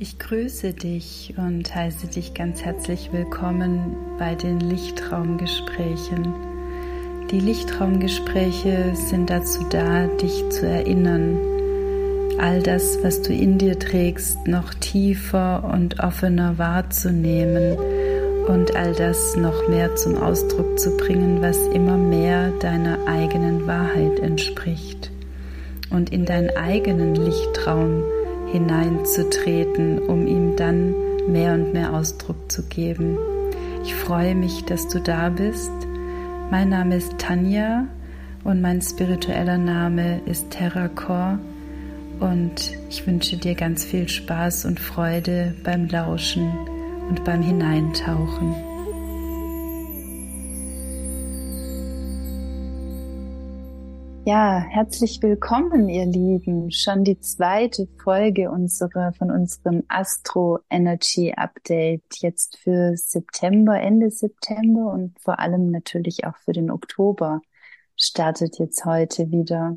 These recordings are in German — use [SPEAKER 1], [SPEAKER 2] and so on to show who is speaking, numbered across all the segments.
[SPEAKER 1] Ich grüße dich und heiße dich ganz herzlich willkommen bei den Lichtraumgesprächen. Die Lichtraumgespräche sind dazu da, dich zu erinnern, all das, was du in dir trägst, noch tiefer und offener wahrzunehmen und all das noch mehr zum Ausdruck zu bringen, was immer mehr deiner eigenen Wahrheit entspricht und in deinen eigenen Lichtraum hineinzutreten, um ihm dann mehr und mehr Ausdruck zu geben. Ich freue mich, dass du da bist. Mein Name ist Tanja und mein spiritueller Name ist Terracor und ich wünsche dir ganz viel Spaß und Freude beim Lauschen und beim Hineintauchen. Ja, herzlich willkommen, ihr Lieben. Schon die zweite Folge unserer, von unserem Astro Energy Update jetzt für September, Ende September und vor allem natürlich auch für den Oktober startet jetzt heute wieder.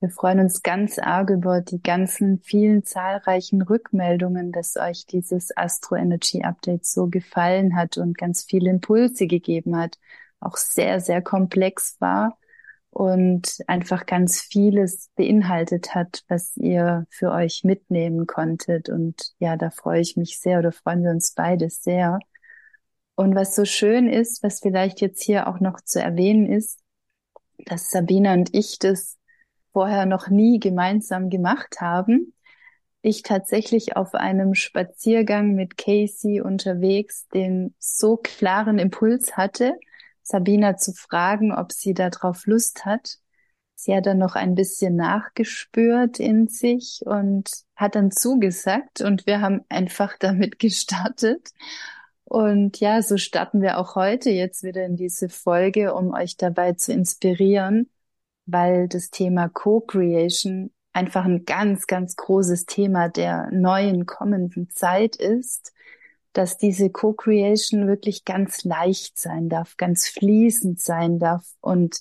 [SPEAKER 1] Wir freuen uns ganz arg über die ganzen vielen zahlreichen Rückmeldungen, dass euch dieses Astro Energy Update so gefallen hat und ganz viele Impulse gegeben hat. Auch sehr, sehr komplex war und einfach ganz vieles beinhaltet hat, was ihr für euch mitnehmen konntet. Und ja, da freue ich mich sehr oder freuen wir uns beide sehr. Und was so schön ist, was vielleicht jetzt hier auch noch zu erwähnen ist, dass Sabina und ich das vorher noch nie gemeinsam gemacht haben. Ich tatsächlich auf einem Spaziergang mit Casey unterwegs den so klaren Impuls hatte, Sabina zu fragen, ob sie darauf Lust hat. Sie hat dann noch ein bisschen nachgespürt in sich und hat dann zugesagt und wir haben einfach damit gestartet. Und ja, so starten wir auch heute jetzt wieder in diese Folge, um euch dabei zu inspirieren, weil das Thema Co-Creation einfach ein ganz, ganz großes Thema der neuen kommenden Zeit ist dass diese Co-Creation wirklich ganz leicht sein darf, ganz fließend sein darf und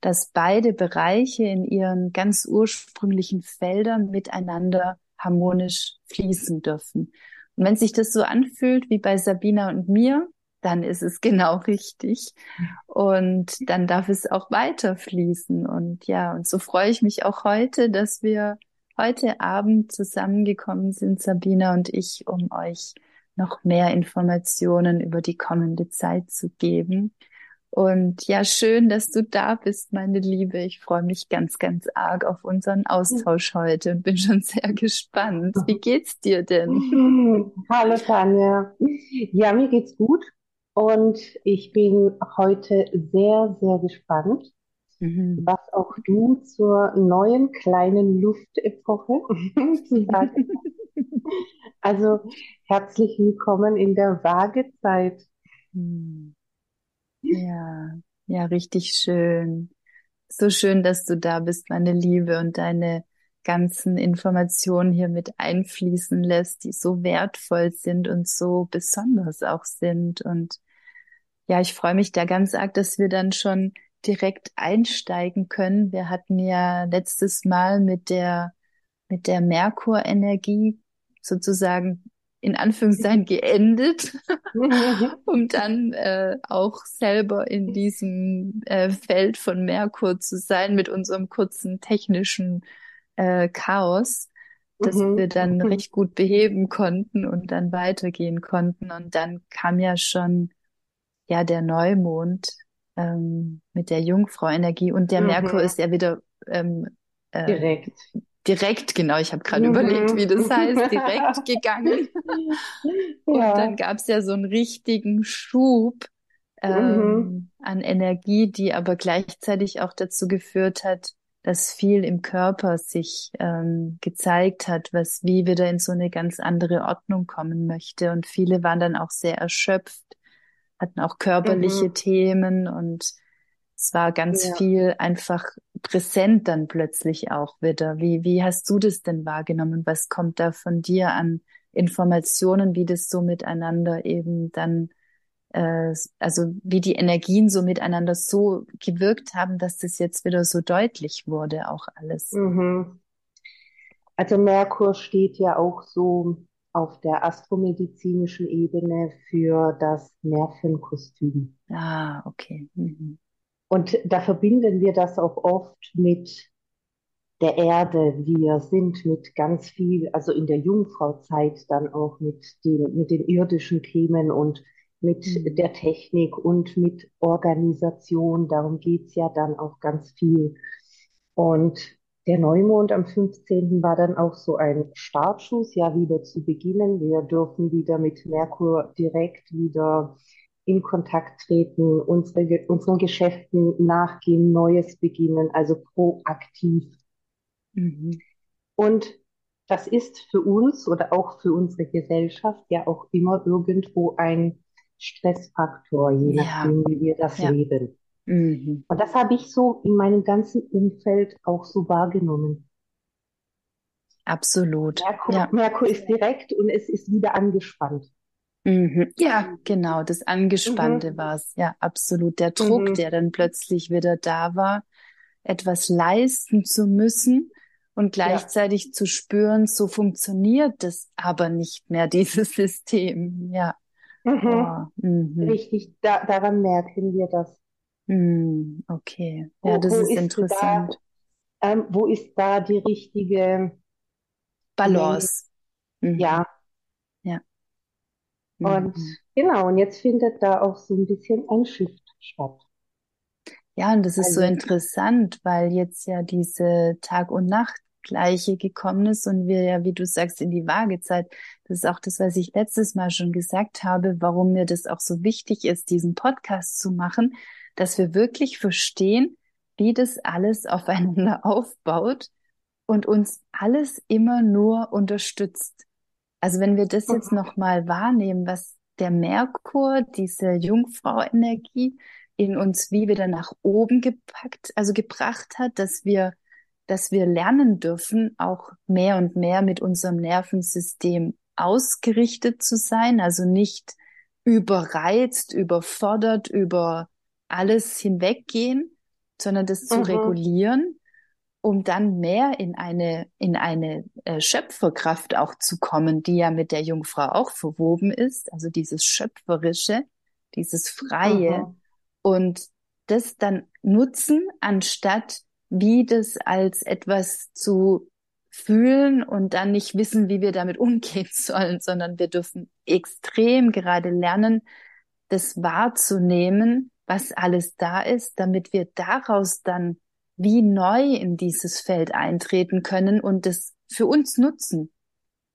[SPEAKER 1] dass beide Bereiche in ihren ganz ursprünglichen Feldern miteinander harmonisch fließen dürfen. Und wenn sich das so anfühlt wie bei Sabina und mir, dann ist es genau richtig. Und dann darf es auch weiter fließen. Und ja, und so freue ich mich auch heute, dass wir heute Abend zusammengekommen sind, Sabina und ich, um euch noch mehr Informationen über die kommende Zeit zu geben. Und ja, schön, dass du da bist, meine Liebe. Ich freue mich ganz, ganz arg auf unseren Austausch heute und bin schon sehr gespannt. Wie geht's dir denn?
[SPEAKER 2] Hallo Tanja. Ja, mir geht's gut und ich bin heute sehr, sehr gespannt, mhm. was auch du zur neuen kleinen Luftepoche zu sagen Also herzlich willkommen in der Waagezeit. Hm.
[SPEAKER 1] Ja, ja, richtig schön. So schön, dass du da bist, meine Liebe, und deine ganzen Informationen hier mit einfließen lässt, die so wertvoll sind und so besonders auch sind. Und ja, ich freue mich da ganz arg, dass wir dann schon direkt einsteigen können. Wir hatten ja letztes Mal mit der mit der Merkur-Energie sozusagen in Anführungszeichen geendet, um dann äh, auch selber in diesem äh, Feld von Merkur zu sein mit unserem kurzen technischen äh, Chaos, das mhm. wir dann recht gut beheben konnten und dann weitergehen konnten. Und dann kam ja schon ja der Neumond ähm, mit der Jungfrau-Energie und der mhm. Merkur ist ja wieder ähm,
[SPEAKER 2] äh, direkt
[SPEAKER 1] direkt, genau, ich habe gerade mhm. überlegt, wie das heißt, direkt gegangen. Und ja. dann gab es ja so einen richtigen Schub ähm, mhm. an Energie, die aber gleichzeitig auch dazu geführt hat, dass viel im Körper sich ähm, gezeigt hat, was wie wieder in so eine ganz andere Ordnung kommen möchte. Und viele waren dann auch sehr erschöpft, hatten auch körperliche mhm. Themen und es war ganz ja. viel einfach präsent dann plötzlich auch wieder. Wie, wie hast du das denn wahrgenommen? Was kommt da von dir an Informationen, wie das so miteinander eben dann, äh, also wie die Energien so miteinander so gewirkt haben, dass das jetzt wieder so deutlich wurde, auch alles?
[SPEAKER 2] Mhm. Also Merkur steht ja auch so auf der astromedizinischen Ebene für das Nervenkostüm.
[SPEAKER 1] Ah, okay. Mhm.
[SPEAKER 2] Und da verbinden wir das auch oft mit der Erde. Wir sind mit ganz viel, also in der Jungfrauzeit dann auch mit den, mit den irdischen Themen und mit mhm. der Technik und mit Organisation. Darum geht's ja dann auch ganz viel. Und der Neumond am 15. war dann auch so ein Startschuss, ja, wieder zu beginnen. Wir dürfen wieder mit Merkur direkt wieder in Kontakt treten, unsere, unseren Geschäften nachgehen, Neues beginnen, also proaktiv. Mhm. Und das ist für uns oder auch für unsere Gesellschaft ja auch immer irgendwo ein Stressfaktor, je ja. nachdem, wie wir das ja. leben. Mhm. Und das habe ich so in meinem ganzen Umfeld auch so wahrgenommen.
[SPEAKER 1] Absolut.
[SPEAKER 2] Merkur, ja. Merkur ist direkt und es ist wieder angespannt.
[SPEAKER 1] Mhm. Ja, genau, das Angespannte mhm. war es. Ja, absolut. Der Druck, mhm. der dann plötzlich wieder da war, etwas leisten zu müssen und gleichzeitig ja. zu spüren, so funktioniert das aber nicht mehr, dieses System. Ja.
[SPEAKER 2] Mhm. Oh. Richtig, da, daran merken wir das.
[SPEAKER 1] Mhm. Okay, ja, das wo, ist, ist interessant.
[SPEAKER 2] Da, ähm, wo ist da die richtige
[SPEAKER 1] Balance?
[SPEAKER 2] Ja, und mhm. genau, und jetzt findet da auch so ein bisschen ein Shift statt.
[SPEAKER 1] Ja, und das ist also, so interessant, weil jetzt ja diese Tag- und Nachtgleiche gekommen ist und wir ja, wie du sagst, in die Waagezeit. Das ist auch das, was ich letztes Mal schon gesagt habe, warum mir das auch so wichtig ist, diesen Podcast zu machen, dass wir wirklich verstehen, wie das alles aufeinander aufbaut und uns alles immer nur unterstützt. Also wenn wir das jetzt nochmal wahrnehmen, was der Merkur, diese Jungfrau-Energie in uns wie wieder nach oben gepackt, also gebracht hat, dass wir, dass wir lernen dürfen, auch mehr und mehr mit unserem Nervensystem ausgerichtet zu sein, also nicht überreizt, überfordert, über alles hinweggehen, sondern das zu mhm. regulieren um dann mehr in eine, in eine äh, Schöpferkraft auch zu kommen, die ja mit der Jungfrau auch verwoben ist, also dieses Schöpferische, dieses Freie Aha. und das dann nutzen, anstatt wie das als etwas zu fühlen und dann nicht wissen, wie wir damit umgehen sollen, sondern wir dürfen extrem gerade lernen, das wahrzunehmen, was alles da ist, damit wir daraus dann wie neu in dieses Feld eintreten können und das für uns nutzen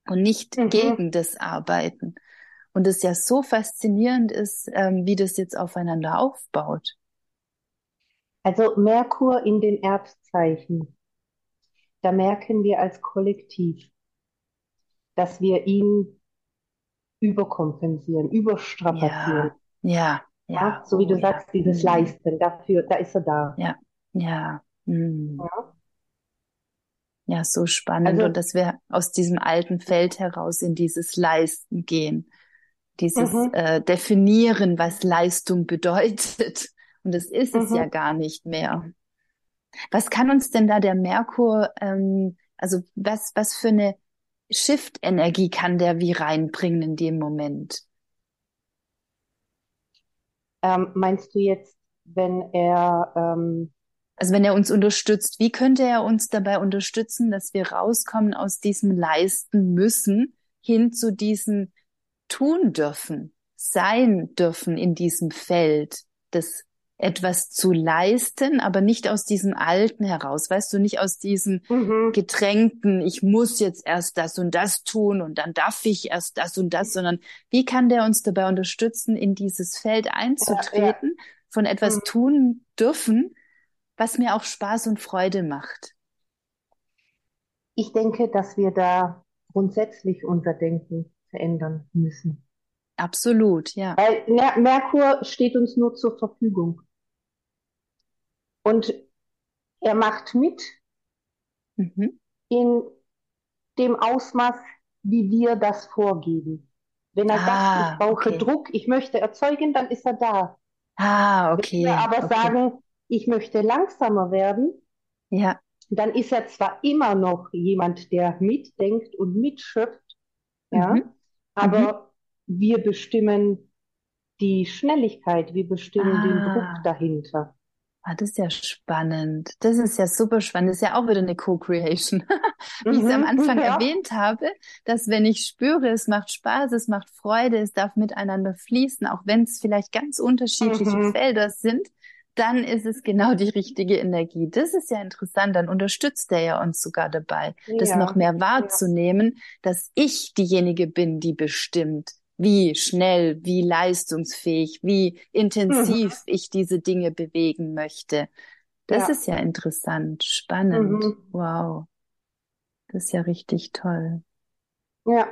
[SPEAKER 1] und nicht mhm. gegen das arbeiten. Und es ja so faszinierend ist, ähm, wie das jetzt aufeinander aufbaut.
[SPEAKER 2] Also Merkur in den Erdzeichen, da merken wir als Kollektiv, dass wir ihn überkompensieren, überstrapazieren.
[SPEAKER 1] Ja, ja, ja.
[SPEAKER 2] so wie du oh, sagst, dieses mhm. Leisten, dafür, da ist er da.
[SPEAKER 1] Ja, ja. Mhm. Ja. Ja, so spannend. Also, und dass wir aus diesem alten Feld heraus in dieses Leisten gehen. Dieses mhm. äh, Definieren, was Leistung bedeutet. Und das ist mhm. es ja gar nicht mehr. Was kann uns denn da der Merkur, ähm, also was, was für eine Shift-Energie kann der wie reinbringen in dem Moment?
[SPEAKER 2] Ähm, meinst du jetzt, wenn er ähm,
[SPEAKER 1] also wenn er uns unterstützt, wie könnte er uns dabei unterstützen, dass wir rauskommen aus diesem Leisten müssen hin zu diesem tun dürfen, sein dürfen in diesem Feld des etwas zu leisten, aber nicht aus diesem Alten heraus, weißt du, nicht aus diesem mhm. getränkten, ich muss jetzt erst das und das tun und dann darf ich erst das und das, sondern wie kann der uns dabei unterstützen, in dieses Feld einzutreten, ja, ja. von etwas mhm. tun dürfen, was mir auch Spaß und Freude macht.
[SPEAKER 2] Ich denke, dass wir da grundsätzlich unser Denken verändern müssen.
[SPEAKER 1] Absolut, ja.
[SPEAKER 2] Weil Merkur steht uns nur zur Verfügung. Und er macht mit mhm. in dem Ausmaß, wie wir das vorgeben. Wenn er ah, sagt, ich brauche okay. Druck, ich möchte erzeugen, dann ist er da.
[SPEAKER 1] Ah, okay. Wenn
[SPEAKER 2] wir aber
[SPEAKER 1] okay.
[SPEAKER 2] sagen, ich möchte langsamer werden,
[SPEAKER 1] ja.
[SPEAKER 2] dann ist er zwar immer noch jemand, der mitdenkt und mitschöpft, Ja, mhm. aber mhm. Wir bestimmen die Schnelligkeit, wir bestimmen ah. den Druck dahinter.
[SPEAKER 1] Ah, das ist ja spannend. Das ist ja super spannend. Das ist ja auch wieder eine Co-Creation. Wie mhm, ich es am Anfang ja. erwähnt habe, dass wenn ich spüre, es macht Spaß, es macht Freude, es darf miteinander fließen, auch wenn es vielleicht ganz unterschiedliche mhm. Felder sind, dann ist es genau die richtige Energie. Das ist ja interessant. Dann unterstützt er ja uns sogar dabei, ja. das noch mehr wahrzunehmen, dass ich diejenige bin, die bestimmt, wie schnell, wie leistungsfähig, wie intensiv mhm. ich diese Dinge bewegen möchte. Das ja. ist ja interessant, spannend. Mhm. Wow. Das ist ja richtig toll.
[SPEAKER 2] Ja.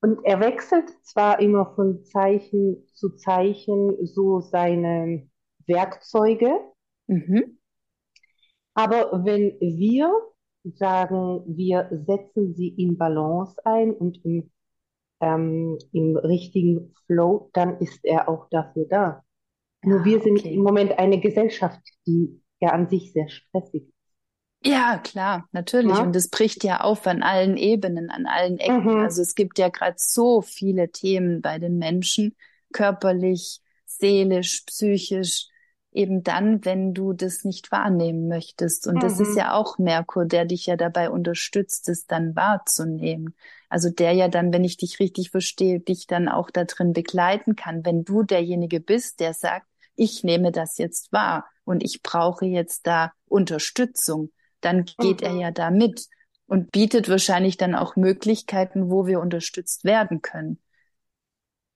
[SPEAKER 2] Und er wechselt zwar immer von Zeichen zu Zeichen so seine Werkzeuge, mhm. aber wenn wir sagen, wir setzen sie in Balance ein und im ähm, im richtigen Flow, dann ist er auch dafür da. Ja, Nur wir sind okay. im Moment eine Gesellschaft, die ja an sich sehr stressig ist.
[SPEAKER 1] Ja, klar, natürlich. Ja? Und es bricht ja auf an allen Ebenen, an allen Ecken. Mhm. Also es gibt ja gerade so viele Themen bei den Menschen, körperlich, seelisch, psychisch, eben dann, wenn du das nicht wahrnehmen möchtest. Und mhm. das ist mhm. ja auch Merkur, der dich ja dabei unterstützt, es dann wahrzunehmen. Also der ja dann, wenn ich dich richtig verstehe, dich dann auch da drin begleiten kann. Wenn du derjenige bist, der sagt, ich nehme das jetzt wahr und ich brauche jetzt da Unterstützung, dann geht mhm. er ja da mit und bietet wahrscheinlich dann auch Möglichkeiten, wo wir unterstützt werden können.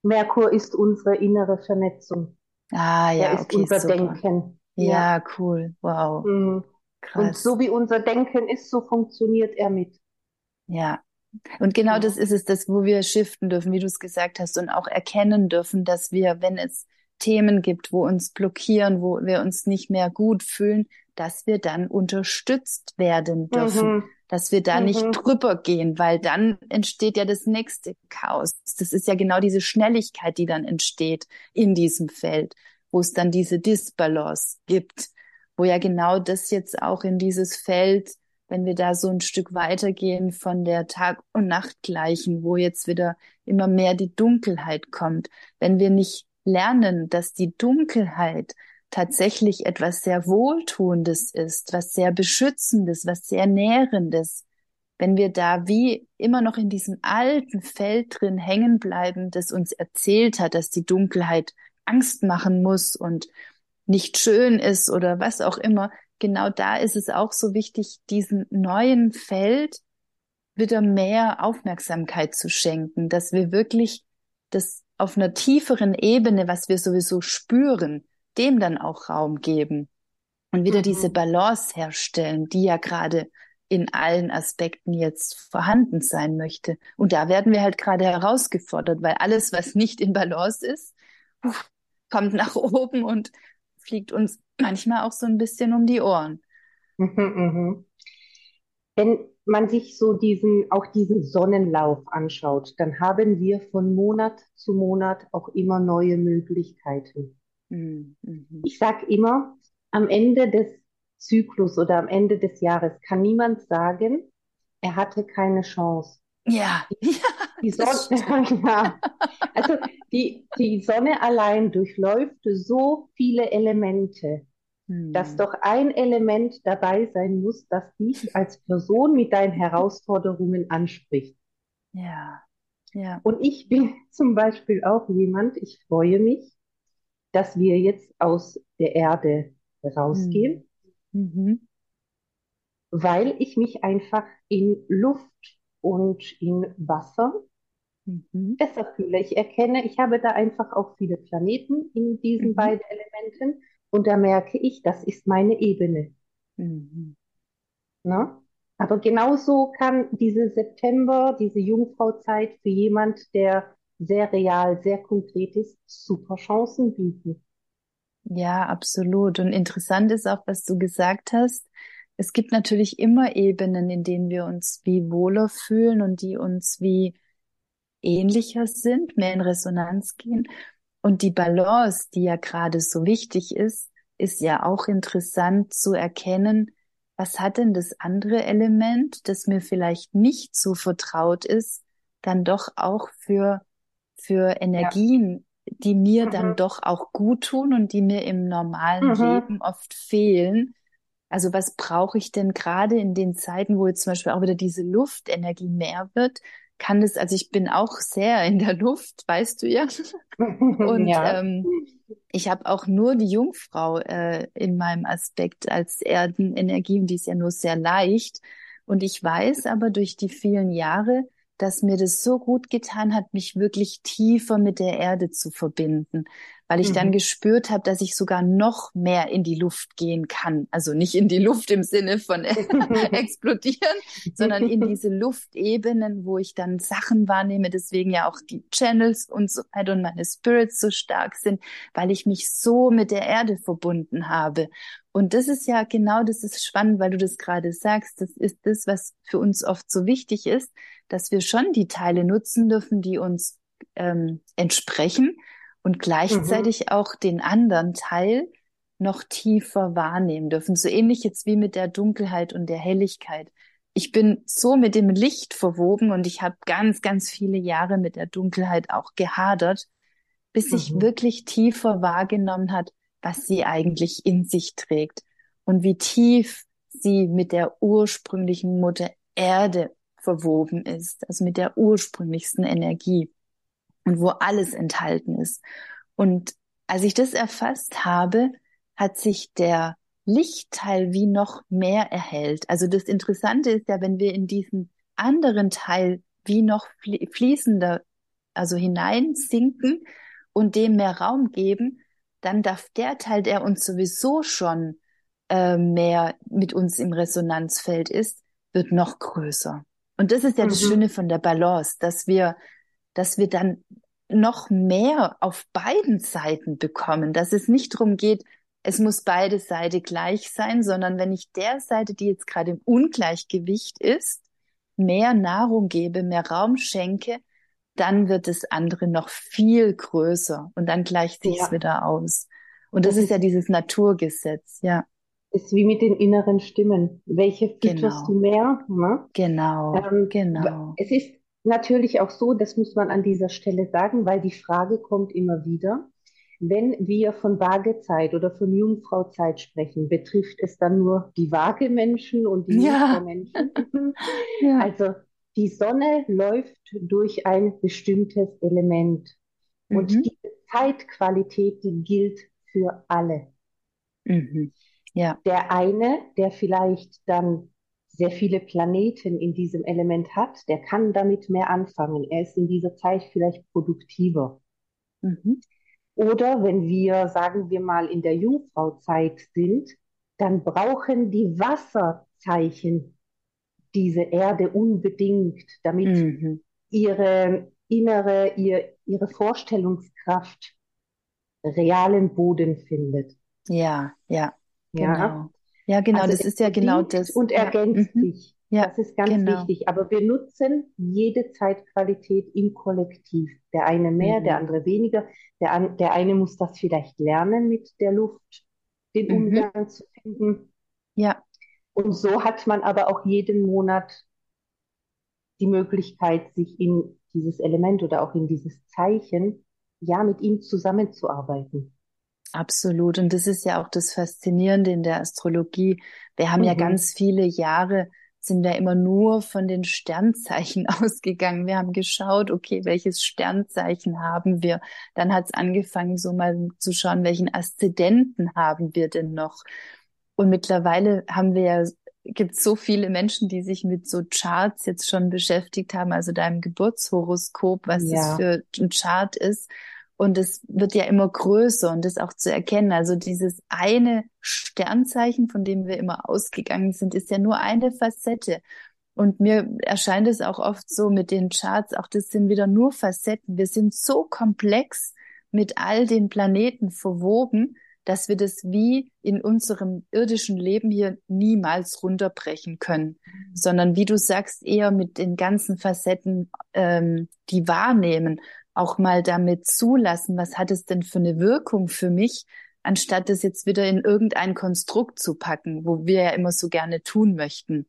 [SPEAKER 2] Merkur ist unsere innere Vernetzung.
[SPEAKER 1] Ah, ja,
[SPEAKER 2] er ist okay, unser
[SPEAKER 1] super.
[SPEAKER 2] Denken.
[SPEAKER 1] Ja, ja, cool. Wow.
[SPEAKER 2] Mhm. Krass. Und so wie unser Denken ist, so funktioniert er mit.
[SPEAKER 1] Ja. Und genau ja. das ist es, das, wo wir shiften dürfen, wie du es gesagt hast, und auch erkennen dürfen, dass wir, wenn es Themen gibt, wo uns blockieren, wo wir uns nicht mehr gut fühlen, dass wir dann unterstützt werden dürfen, mhm. Dass wir da mhm. nicht drüber gehen, weil dann entsteht ja das nächste Chaos. Das ist ja genau diese Schnelligkeit, die dann entsteht in diesem Feld, wo es dann diese Disbalance gibt, wo ja genau das jetzt auch in dieses Feld, wenn wir da so ein Stück weitergehen von der Tag- und Nachtgleichen, wo jetzt wieder immer mehr die Dunkelheit kommt, wenn wir nicht lernen, dass die Dunkelheit tatsächlich etwas sehr Wohltuendes ist, was sehr Beschützendes, was sehr Nährendes, wenn wir da wie immer noch in diesem alten Feld drin hängen bleiben, das uns erzählt hat, dass die Dunkelheit Angst machen muss und nicht schön ist oder was auch immer, genau da ist es auch so wichtig, diesen neuen Feld wieder mehr Aufmerksamkeit zu schenken, dass wir wirklich das auf einer tieferen Ebene, was wir sowieso spüren, dem dann auch Raum geben und wieder mhm. diese Balance herstellen, die ja gerade in allen Aspekten jetzt vorhanden sein möchte. Und da werden wir halt gerade herausgefordert, weil alles, was nicht in Balance ist, kommt nach oben und fliegt uns manchmal auch so ein bisschen um die Ohren.
[SPEAKER 2] Mhm, mhm. Wenn man sich so diesen, auch diesen Sonnenlauf anschaut, dann haben wir von Monat zu Monat auch immer neue Möglichkeiten. Mhm. Ich sage immer, am Ende des Zyklus oder am Ende des Jahres kann niemand sagen, er hatte keine Chance.
[SPEAKER 1] Ja.
[SPEAKER 2] Die, Sonne, ja. Also die, die Sonne allein durchläuft so viele Elemente, hm. dass doch ein Element dabei sein muss, das dich als Person mit deinen Herausforderungen anspricht.
[SPEAKER 1] Ja. Ja.
[SPEAKER 2] Und ich bin zum Beispiel auch jemand, ich freue mich, dass wir jetzt aus der Erde rausgehen, mhm. mhm. weil ich mich einfach in Luft und in Wasser mhm. besser fühle. Ich erkenne, ich habe da einfach auch viele Planeten in diesen mhm. beiden Elementen und da merke ich, das ist meine Ebene. Mhm. Na? Aber genauso kann diese September, diese Jungfrauzeit für jemand, der sehr real, sehr konkret ist, super Chancen bieten.
[SPEAKER 1] Ja, absolut. Und interessant ist auch, was du gesagt hast. Es gibt natürlich immer Ebenen, in denen wir uns wie wohler fühlen und die uns wie ähnlicher sind, mehr in Resonanz gehen. Und die Balance, die ja gerade so wichtig ist, ist ja auch interessant zu erkennen, was hat denn das andere Element, das mir vielleicht nicht so vertraut ist, dann doch auch für, für Energien, ja. die mir mhm. dann doch auch gut tun und die mir im normalen mhm. Leben oft fehlen. Also was brauche ich denn gerade in den Zeiten, wo jetzt zum Beispiel auch wieder diese Luftenergie mehr wird? Kann das, also ich bin auch sehr in der Luft, weißt du ja. Und ja. Ähm, ich habe auch nur die Jungfrau äh, in meinem Aspekt als Erdenenergie und die ist ja nur sehr leicht. Und ich weiß aber durch die vielen Jahre, dass mir das so gut getan hat, mich wirklich tiefer mit der Erde zu verbinden, weil ich mhm. dann gespürt habe, dass ich sogar noch mehr in die Luft gehen kann. Also nicht in die Luft im Sinne von explodieren, sondern in diese Luftebenen, wo ich dann Sachen wahrnehme, deswegen ja auch die Channels und so weiter und meine Spirits so stark sind, weil ich mich so mit der Erde verbunden habe. Und das ist ja genau, das ist spannend, weil du das gerade sagst. Das ist das, was für uns oft so wichtig ist, dass wir schon die Teile nutzen dürfen, die uns ähm, entsprechen und gleichzeitig mhm. auch den anderen Teil noch tiefer wahrnehmen dürfen. So ähnlich jetzt wie mit der Dunkelheit und der Helligkeit. Ich bin so mit dem Licht verwoben und ich habe ganz, ganz viele Jahre mit der Dunkelheit auch gehadert, bis mhm. ich wirklich tiefer wahrgenommen hat, was sie eigentlich in sich trägt und wie tief sie mit der ursprünglichen Mutter Erde verwoben ist, also mit der ursprünglichsten Energie und wo alles enthalten ist. Und als ich das erfasst habe, hat sich der Lichtteil wie noch mehr erhellt. Also das Interessante ist ja, wenn wir in diesen anderen Teil wie noch fließender, also hineinsinken und dem mehr Raum geben, dann darf der Teil, der uns sowieso schon äh, mehr mit uns im Resonanzfeld ist, wird noch größer. Und das ist ja mhm. das Schöne von der Balance, dass wir, dass wir dann noch mehr auf beiden Seiten bekommen, dass es nicht darum geht, es muss beide Seiten gleich sein, sondern wenn ich der Seite, die jetzt gerade im Ungleichgewicht ist, mehr Nahrung gebe, mehr Raum schenke, dann wird das andere noch viel größer und dann gleicht sich ja. wieder aus. Und das, das ist ja dieses Naturgesetz, ja
[SPEAKER 2] ist wie mit den inneren Stimmen. Welche fütterst genau. du mehr?
[SPEAKER 1] Ne? Genau, ähm, genau.
[SPEAKER 2] Es ist natürlich auch so, das muss man an dieser Stelle sagen, weil die Frage kommt immer wieder. Wenn wir von Waagezeit oder von Jungfrauzeit sprechen, betrifft es dann nur die Waagemenschen und die ja. Jungfrau-Menschen? ja. Also die Sonne läuft durch ein bestimmtes Element. Und mhm. die Zeitqualität, die gilt für alle. Mhm. Ja. Der eine, der vielleicht dann sehr viele Planeten in diesem Element hat, der kann damit mehr anfangen. Er ist in dieser Zeit vielleicht produktiver. Mhm. Oder wenn wir, sagen wir mal, in der Jungfrauzeit sind, dann brauchen die Wasserzeichen diese Erde unbedingt, damit mhm. ihre innere, ihr, ihre Vorstellungskraft realen Boden findet.
[SPEAKER 1] Ja, ja. Ja, genau. Ja, genau, also das ist ja genau das.
[SPEAKER 2] Und ergänzt ja. Mhm. sich. Ja, das ist ganz genau. wichtig. Aber wir nutzen jede Zeitqualität im Kollektiv. Der eine mehr, mhm. der andere weniger. Der, der eine muss das vielleicht lernen, mit der Luft den mhm. Umgang zu finden. Ja. Und so hat man aber auch jeden Monat die Möglichkeit, sich in dieses Element oder auch in dieses Zeichen, ja, mit ihm zusammenzuarbeiten.
[SPEAKER 1] Absolut. Und das ist ja auch das Faszinierende in der Astrologie. Wir haben mhm. ja ganz viele Jahre sind wir immer nur von den Sternzeichen ausgegangen. Wir haben geschaut, okay, welches Sternzeichen haben wir? Dann hat es angefangen, so mal zu schauen, welchen Aszendenten haben wir denn noch? Und mittlerweile haben wir ja, gibt so viele Menschen, die sich mit so Charts jetzt schon beschäftigt haben, also deinem Geburtshoroskop, was ja. das für ein Chart ist. Und es wird ja immer größer und das auch zu erkennen. Also dieses eine Sternzeichen, von dem wir immer ausgegangen sind, ist ja nur eine Facette. Und mir erscheint es auch oft so mit den Charts, auch das sind wieder nur Facetten. Wir sind so komplex mit all den Planeten verwoben, dass wir das wie in unserem irdischen Leben hier niemals runterbrechen können, mhm. sondern wie du sagst, eher mit den ganzen Facetten ähm, die wahrnehmen auch mal damit zulassen, was hat es denn für eine Wirkung für mich, anstatt es jetzt wieder in irgendein Konstrukt zu packen, wo wir ja immer so gerne tun möchten.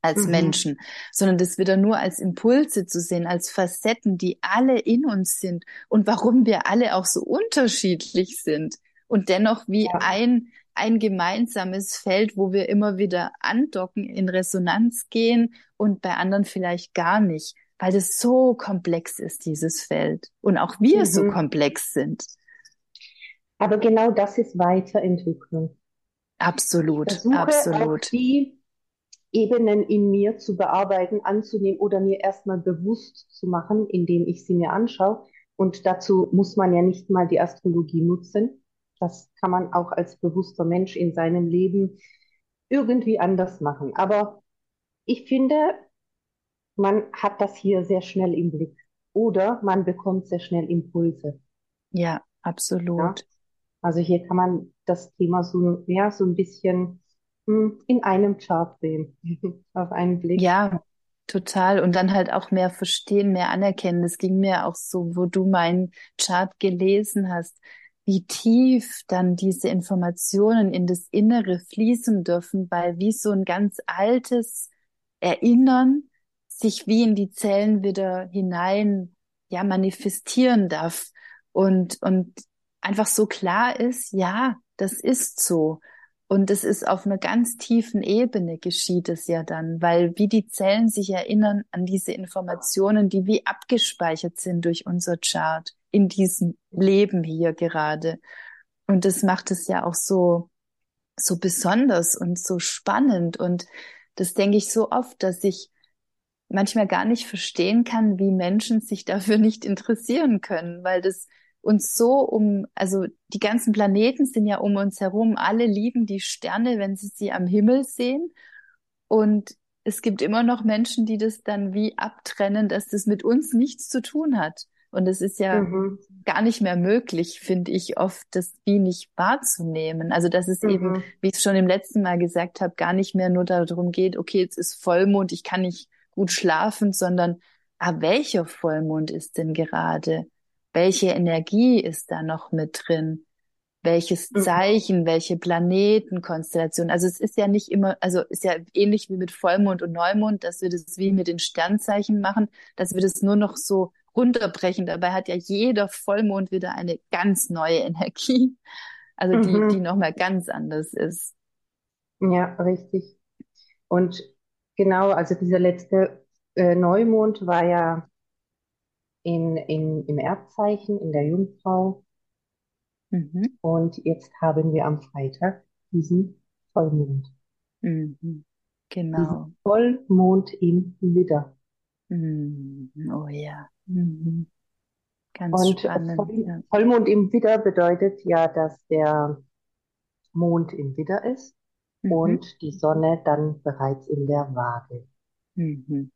[SPEAKER 1] als mhm. Menschen, sondern das wieder nur als Impulse zu sehen, als Facetten, die alle in uns sind und warum wir alle auch so unterschiedlich sind und dennoch wie ja. ein, ein gemeinsames Feld, wo wir immer wieder andocken, in Resonanz gehen und bei anderen vielleicht gar nicht, weil das so komplex ist, dieses Feld und auch wir mhm. so komplex sind.
[SPEAKER 2] Aber genau das ist Weiterentwicklung.
[SPEAKER 1] Absolut,
[SPEAKER 2] versuche
[SPEAKER 1] absolut.
[SPEAKER 2] Auch die Ebenen in mir zu bearbeiten, anzunehmen oder mir erstmal bewusst zu machen, indem ich sie mir anschaue. Und dazu muss man ja nicht mal die Astrologie nutzen. Das kann man auch als bewusster Mensch in seinem Leben irgendwie anders machen. Aber ich finde, man hat das hier sehr schnell im Blick oder man bekommt sehr schnell Impulse.
[SPEAKER 1] Ja, absolut. Ja?
[SPEAKER 2] Also hier kann man das Thema so, ja, so ein bisschen hm, in einem Chart sehen, auf einen Blick.
[SPEAKER 1] Ja, total. Und dann halt auch mehr verstehen, mehr anerkennen. Das ging mir auch so, wo du meinen Chart gelesen hast, wie tief dann diese Informationen in das Innere fließen dürfen, weil wie so ein ganz altes Erinnern sich wie in die Zellen wieder hinein, ja, manifestieren darf und, und einfach so klar ist, ja, das ist so. Und es ist auf einer ganz tiefen Ebene geschieht es ja dann, weil wie die Zellen sich erinnern an diese Informationen, die wie abgespeichert sind durch unser Chart in diesem Leben hier gerade. Und das macht es ja auch so, so besonders und so spannend. Und das denke ich so oft, dass ich manchmal gar nicht verstehen kann, wie Menschen sich dafür nicht interessieren können, weil das uns so um, also die ganzen Planeten sind ja um uns herum, alle lieben die Sterne, wenn sie sie am Himmel sehen. Und es gibt immer noch Menschen, die das dann wie abtrennen, dass das mit uns nichts zu tun hat. Und es ist ja mhm. gar nicht mehr möglich, finde ich, oft das wie nicht wahrzunehmen. Also dass es mhm. eben, wie ich es schon im letzten Mal gesagt habe, gar nicht mehr nur darum geht, okay, jetzt ist Vollmond, ich kann nicht gut schlafen, sondern ah, welcher Vollmond ist denn gerade? welche Energie ist da noch mit drin? Welches mhm. Zeichen, mhm. welche Planetenkonstellation? Also es ist ja nicht immer, also ist ja ähnlich wie mit Vollmond und Neumond, dass wir das wie mit den Sternzeichen machen, dass wir das nur noch so runterbrechen. Dabei hat ja jeder Vollmond wieder eine ganz neue Energie, also die, mhm. die nochmal ganz anders ist.
[SPEAKER 2] Ja, richtig. Und genau, also dieser letzte äh, Neumond war ja in, in, im Erdzeichen, in der Jungfrau. Mhm. Und jetzt haben wir am Freitag diesen Vollmond.
[SPEAKER 1] Mhm. Genau. Diesen
[SPEAKER 2] Vollmond im Widder.
[SPEAKER 1] Mhm. Oh ja. Mhm.
[SPEAKER 2] Ganz Und spannend. Voll, ja. Vollmond im Widder bedeutet ja, dass der Mond im Widder ist mhm. und die Sonne dann bereits in der Waage. Mhm.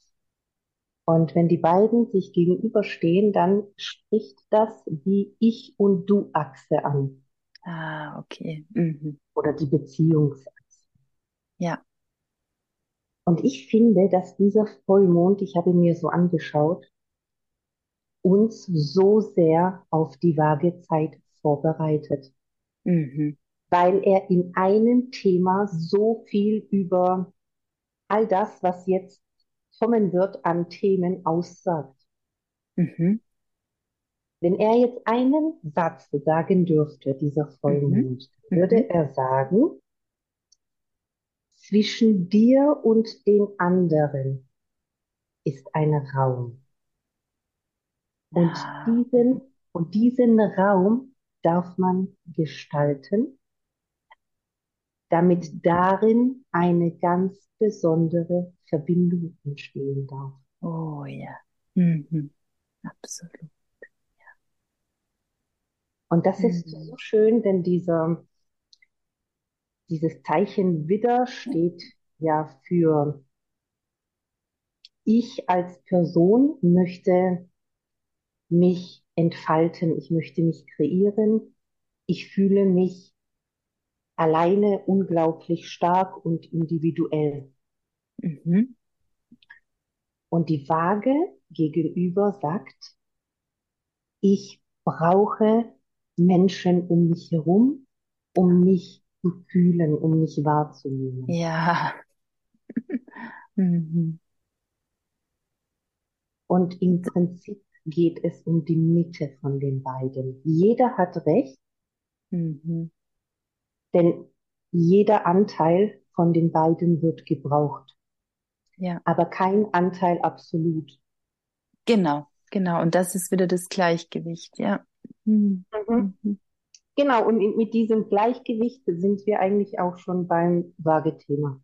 [SPEAKER 2] Und wenn die beiden sich gegenüberstehen, dann spricht das die Ich- und Du-Achse an.
[SPEAKER 1] Ah, okay. Mhm.
[SPEAKER 2] Oder die Beziehungsachse.
[SPEAKER 1] Ja.
[SPEAKER 2] Und ich finde, dass dieser Vollmond, ich habe ihn mir so angeschaut, uns so sehr auf die Waagezeit vorbereitet. Mhm. Weil er in einem Thema so viel über all das, was jetzt kommen wird, an Themen aussagt. Mhm. Wenn er jetzt einen Satz sagen dürfte, dieser Vollmond, mhm. würde mhm. er sagen, zwischen dir und den anderen ist ein Raum. Und diesen, und diesen Raum darf man gestalten, damit darin eine ganz besondere Verbindung entstehen darf.
[SPEAKER 1] Oh ja, mhm. absolut. Ja.
[SPEAKER 2] Und das mhm. ist so schön, denn dieser, dieses Zeichen Widder steht ja für ich als Person möchte mich entfalten, ich möchte mich kreieren, ich fühle mich alleine unglaublich stark und individuell. Mhm. Und die Waage gegenüber sagt, ich brauche Menschen um mich herum, um mich zu fühlen, um mich wahrzunehmen.
[SPEAKER 1] Ja.
[SPEAKER 2] Mhm. Und im Prinzip geht es um die Mitte von den beiden. Jeder hat recht, mhm. denn jeder Anteil von den beiden wird gebraucht. Ja. Aber kein Anteil absolut.
[SPEAKER 1] Genau, genau. Und das ist wieder das Gleichgewicht, ja. Mhm.
[SPEAKER 2] Mhm. Genau, und mit diesem Gleichgewicht sind wir eigentlich auch schon beim Waagethema.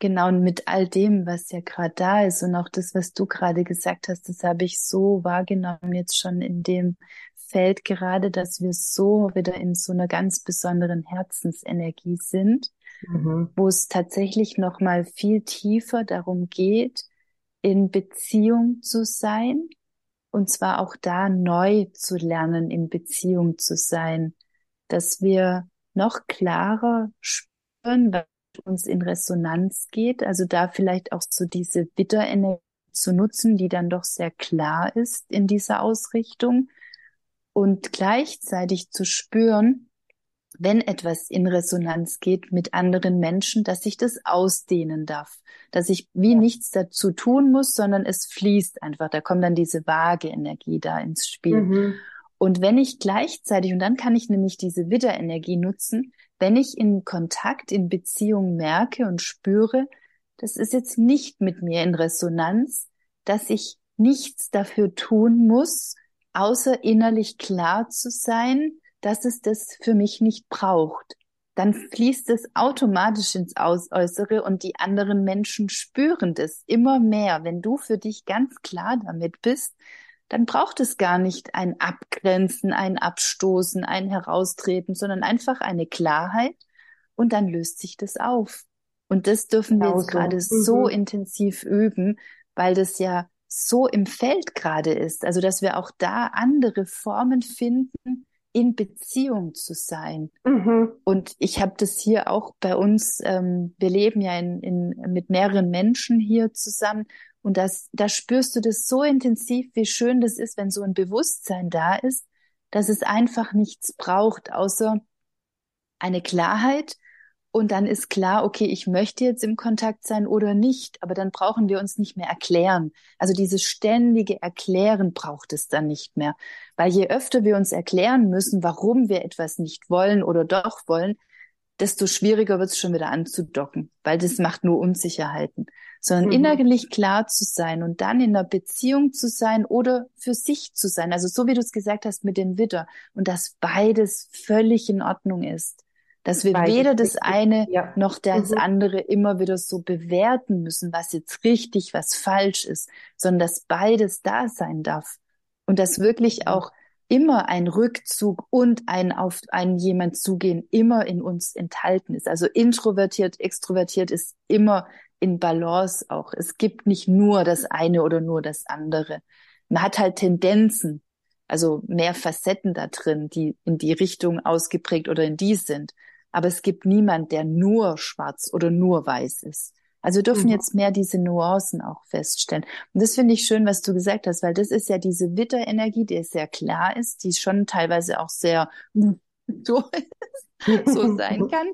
[SPEAKER 1] Genau, und mit all dem, was ja gerade da ist und auch das, was du gerade gesagt hast, das habe ich so wahrgenommen jetzt schon in dem Feld gerade, dass wir so wieder in so einer ganz besonderen Herzensenergie sind, mhm. wo es tatsächlich noch mal viel tiefer darum geht, in Beziehung zu sein und zwar auch da neu zu lernen, in Beziehung zu sein, dass wir noch klarer spüren, uns in Resonanz geht. Also da vielleicht auch so diese Bitterenergie zu nutzen, die dann doch sehr klar ist in dieser Ausrichtung und gleichzeitig zu spüren, wenn etwas in Resonanz geht mit anderen Menschen, dass ich das ausdehnen darf, dass ich wie ja. nichts dazu tun muss, sondern es fließt einfach. Da kommt dann diese vage Energie da ins Spiel. Mhm. Und wenn ich gleichzeitig, und dann kann ich nämlich diese Widderenergie nutzen, wenn ich in Kontakt, in Beziehung merke und spüre, das ist jetzt nicht mit mir in Resonanz, dass ich nichts dafür tun muss, außer innerlich klar zu sein, dass es das für mich nicht braucht. Dann fließt es automatisch ins Äußere und die anderen Menschen spüren das immer mehr. Wenn du für dich ganz klar damit bist, dann braucht es gar nicht ein Abgrenzen, ein Abstoßen, ein Heraustreten, sondern einfach eine Klarheit und dann löst sich das auf. Und das dürfen genau wir jetzt so. gerade mhm. so intensiv üben, weil das ja so im Feld gerade ist. Also, dass wir auch da andere Formen finden, in Beziehung zu sein. Mhm. Und ich habe das hier auch bei uns, ähm, wir leben ja in, in, mit mehreren Menschen hier zusammen und das, da spürst du das so intensiv, wie schön das ist, wenn so ein Bewusstsein da ist, dass es einfach nichts braucht, außer eine Klarheit. Und dann ist klar, okay, ich möchte jetzt im Kontakt sein oder nicht, aber dann brauchen wir uns nicht mehr erklären. Also dieses ständige Erklären braucht es dann nicht mehr. Weil je öfter wir uns erklären müssen, warum wir etwas nicht wollen oder doch wollen, desto schwieriger wird es schon wieder anzudocken, weil das macht nur Unsicherheiten. Sondern mhm. innerlich klar zu sein und dann in einer Beziehung zu sein oder für sich zu sein. Also so wie du es gesagt hast mit dem Widder und dass beides völlig in Ordnung ist. Dass wir beides weder das eine ja. noch das mhm. andere immer wieder so bewerten müssen, was jetzt richtig, was falsch ist, sondern dass beides da sein darf. Und dass wirklich mhm. auch immer ein Rückzug und ein auf einen jemand zugehen immer in uns enthalten ist. Also introvertiert, extrovertiert ist immer in Balance auch. Es gibt nicht nur das eine oder nur das andere. Man hat halt Tendenzen, also mehr Facetten da drin, die in die Richtung ausgeprägt oder in die sind. Aber es gibt niemand, der nur schwarz oder nur weiß ist. Also wir dürfen mhm. jetzt mehr diese Nuancen auch feststellen. Und das finde ich schön, was du gesagt hast, weil das ist ja diese Witterenergie, die sehr klar ist, die schon teilweise auch sehr so, so sein kann.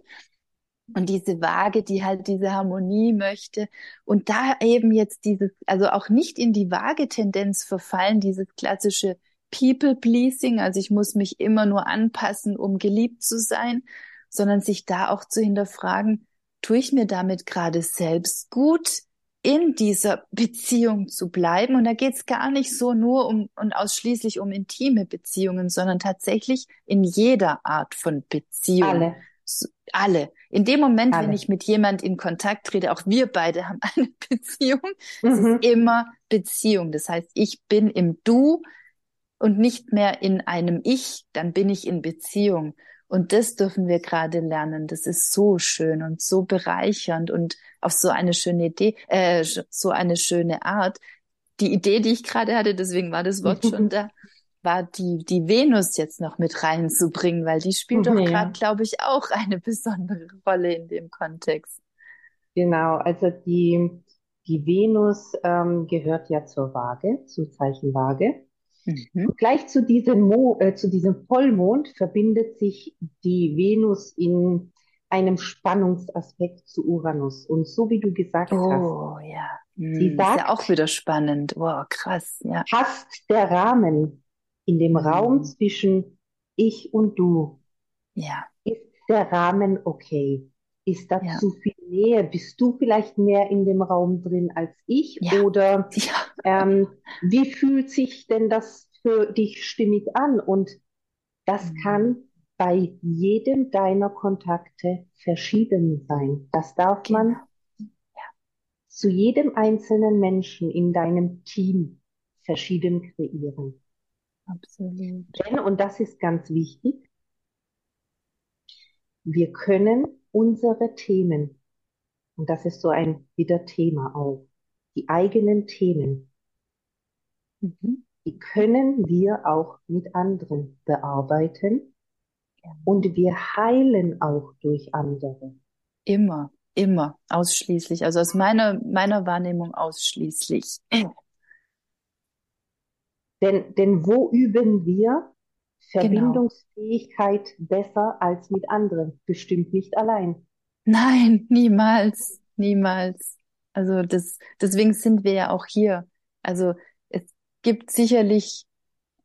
[SPEAKER 1] Und diese Waage, die halt diese Harmonie möchte. Und da eben jetzt dieses, also auch nicht in die Waage-Tendenz verfallen, dieses klassische People-Pleasing, also ich muss mich immer nur anpassen, um geliebt zu sein, sondern sich da auch zu hinterfragen, tue ich mir damit gerade selbst gut, in dieser Beziehung zu bleiben. Und da geht es gar nicht so nur um und ausschließlich um intime Beziehungen, sondern tatsächlich in jeder Art von Beziehung.
[SPEAKER 2] Alle.
[SPEAKER 1] alle. In dem Moment, Alle. wenn ich mit jemand in Kontakt trete, auch wir beide haben eine Beziehung. Mhm. Ist immer Beziehung. Das heißt, ich bin im Du und nicht mehr in einem Ich, dann bin ich in Beziehung. Und das dürfen wir gerade lernen. Das ist so schön und so bereichernd und auf so eine schöne Idee, äh, so eine schöne Art. Die Idee, die ich gerade hatte, deswegen war das Wort schon da, war die, die Venus jetzt noch mit reinzubringen, weil die spielt doch gerade, glaube ich, auch eine besondere Rolle in dem Kontext.
[SPEAKER 2] Genau, also die, die Venus ähm, gehört ja zur Waage, zu Zeichen Waage. Mhm. gleich zu diesem, Mo, äh, zu diesem Vollmond verbindet sich die Venus in einem Spannungsaspekt zu Uranus. Und so wie du gesagt
[SPEAKER 1] oh,
[SPEAKER 2] hast.
[SPEAKER 1] Oh, ja. Sie sagt, hm, ist ja auch wieder spannend. Wow, krass, ja.
[SPEAKER 2] Passt der Rahmen in dem mhm. Raum zwischen ich und du?
[SPEAKER 1] Ja.
[SPEAKER 2] Ist der Rahmen okay? Ist da ja. zu viel Nähe? Bist du vielleicht mehr in dem Raum drin als ich? Ja. Oder. Ähm, wie fühlt sich denn das für dich stimmig an? Und das mhm. kann bei jedem deiner Kontakte verschieden sein. Das darf genau. man zu jedem einzelnen Menschen in deinem Team verschieden kreieren.
[SPEAKER 1] Absolut.
[SPEAKER 2] Denn, und das ist ganz wichtig, wir können unsere Themen, und das ist so ein wieder Thema auch, die eigenen Themen, mhm. die können wir auch mit anderen bearbeiten ja. und wir heilen auch durch andere.
[SPEAKER 1] Immer, immer, ausschließlich. Also aus meiner, meiner Wahrnehmung ausschließlich.
[SPEAKER 2] Denn, denn wo üben wir genau. Verbindungsfähigkeit genau. besser als mit anderen? Bestimmt nicht allein.
[SPEAKER 1] Nein, niemals, niemals. Also das, deswegen sind wir ja auch hier. Also es gibt sicherlich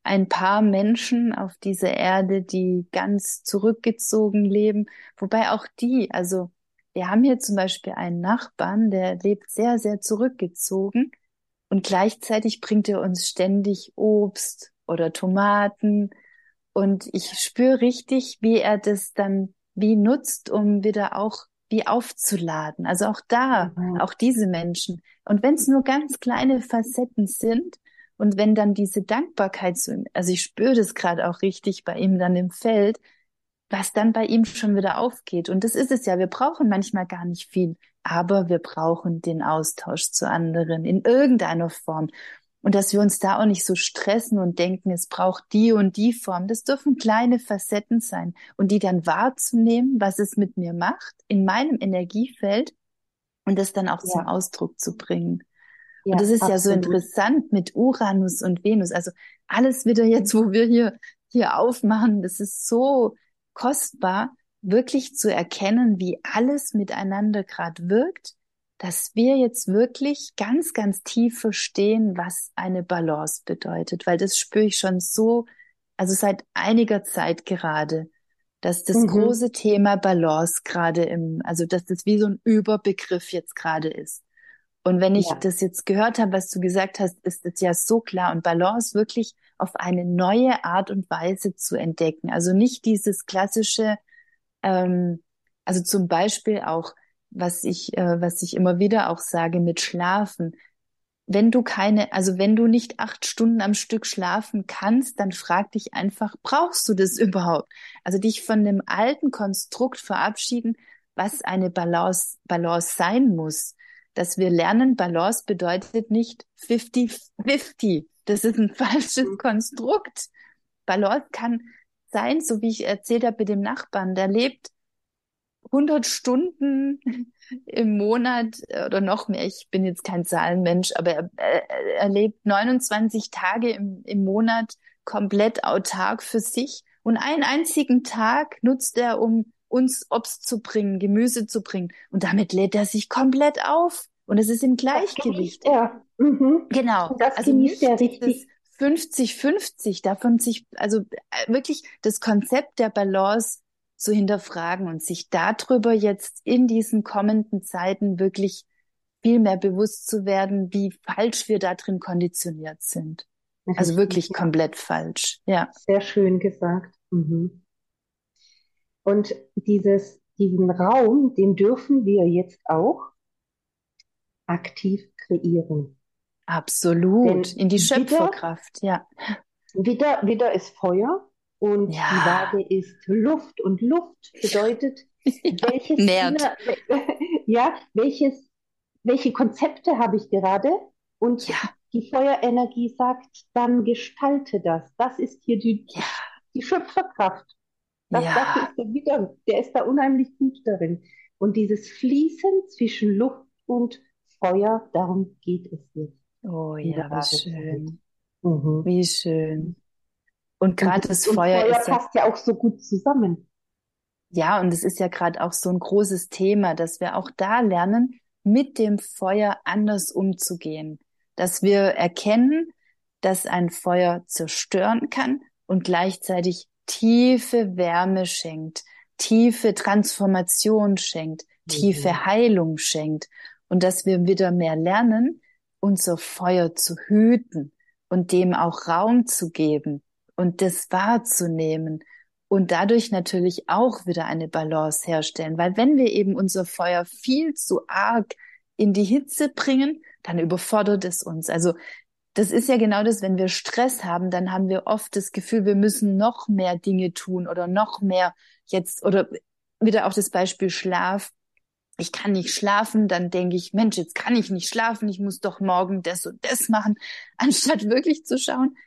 [SPEAKER 1] ein paar Menschen auf dieser Erde, die ganz zurückgezogen leben, wobei auch die, also wir haben hier zum Beispiel einen Nachbarn, der lebt sehr, sehr zurückgezogen und gleichzeitig bringt er uns ständig Obst oder Tomaten und ich spüre richtig, wie er das dann wie nutzt, um wieder auch wie aufzuladen. Also auch da, mhm. auch diese Menschen. Und wenn es nur ganz kleine Facetten sind und wenn dann diese Dankbarkeit zu ihm, also ich spüre das gerade auch richtig bei ihm dann im Feld, was dann bei ihm schon wieder aufgeht. Und das ist es ja. Wir brauchen manchmal gar nicht viel, aber wir brauchen den Austausch zu anderen in irgendeiner Form. Und dass wir uns da auch nicht so stressen und denken, es braucht die und die Form. Das dürfen kleine Facetten sein. Und die dann wahrzunehmen, was es mit mir macht, in meinem Energiefeld und das dann auch ja. zum Ausdruck zu bringen. Ja, und das ist absolut. ja so interessant mit Uranus und Venus. Also alles wieder jetzt, wo wir hier, hier aufmachen, das ist so kostbar, wirklich zu erkennen, wie alles miteinander gerade wirkt dass wir jetzt wirklich ganz, ganz tief verstehen, was eine Balance bedeutet, weil das spüre ich schon so, also seit einiger Zeit gerade, dass das mhm. große Thema Balance gerade im, also dass das wie so ein Überbegriff jetzt gerade ist. Und wenn ich ja. das jetzt gehört habe, was du gesagt hast, ist es ja so klar und Balance wirklich auf eine neue Art und Weise zu entdecken. Also nicht dieses klassische, ähm, also zum Beispiel auch was ich, äh, was ich immer wieder auch sage mit Schlafen. Wenn du keine, also wenn du nicht acht Stunden am Stück schlafen kannst, dann frag dich einfach, brauchst du das überhaupt? Also dich von dem alten Konstrukt verabschieden, was eine Balance, Balance sein muss. Dass wir lernen, Balance bedeutet nicht 50-50. Das ist ein falsches mhm. Konstrukt. Balance kann sein, so wie ich erzählt habe mit dem Nachbarn, der lebt 100 Stunden im Monat äh, oder noch mehr. Ich bin jetzt kein Zahlenmensch, aber er, er lebt 29 Tage im, im Monat komplett autark für sich und einen einzigen Tag nutzt er, um uns Obst zu bringen, Gemüse zu bringen. Und damit lädt er sich komplett auf. Und es ist im Gleichgewicht.
[SPEAKER 2] Ja. Mhm.
[SPEAKER 1] Genau.
[SPEAKER 2] Das also nicht er richtig.
[SPEAKER 1] 50-50, davon sich, also äh, wirklich das Konzept der Balance zu hinterfragen und sich darüber jetzt in diesen kommenden Zeiten wirklich viel mehr bewusst zu werden, wie falsch wir da drin konditioniert sind. Also wirklich komplett falsch. Ja.
[SPEAKER 2] Sehr schön gesagt. Mhm. Und dieses, diesen Raum, den dürfen wir jetzt auch aktiv kreieren.
[SPEAKER 1] Absolut. Denn in die Schöpferkraft,
[SPEAKER 2] ja. Wieder, wieder ist Feuer und ja. die Waage ist Luft. Und Luft bedeutet, welches,
[SPEAKER 1] Nährt.
[SPEAKER 2] ja, welches, welche Konzepte habe ich gerade? Und ja. die Feuerenergie sagt, dann gestalte das. Das ist hier die, ja. die Schöpferkraft. Das, ja. das ist der wieder, der ist da unheimlich gut darin. Und dieses Fließen zwischen Luft und Feuer, darum geht es jetzt.
[SPEAKER 1] Oh ja, wie schön. Mhm. Wie schön. Und gerade das, das Feuer,
[SPEAKER 2] Feuer ist passt ja auch so gut zusammen.
[SPEAKER 1] Ja, und es ist ja gerade auch so ein großes Thema, dass wir auch da lernen, mit dem Feuer anders umzugehen. Dass wir erkennen, dass ein Feuer zerstören kann und gleichzeitig tiefe Wärme schenkt, tiefe Transformation schenkt, tiefe mhm. Heilung schenkt und dass wir wieder mehr lernen, unser Feuer zu hüten und dem auch Raum zu geben und das wahrzunehmen und dadurch natürlich auch wieder eine Balance herstellen. Weil wenn wir eben unser Feuer viel zu arg in die Hitze bringen, dann überfordert es uns. Also das ist ja genau das, wenn wir Stress haben, dann haben wir oft das Gefühl, wir müssen noch mehr Dinge tun oder noch mehr jetzt oder wieder auch das Beispiel Schlaf. Ich kann nicht schlafen, dann denke ich, Mensch, jetzt kann ich nicht schlafen, ich muss doch morgen das und das machen, anstatt wirklich zu schauen,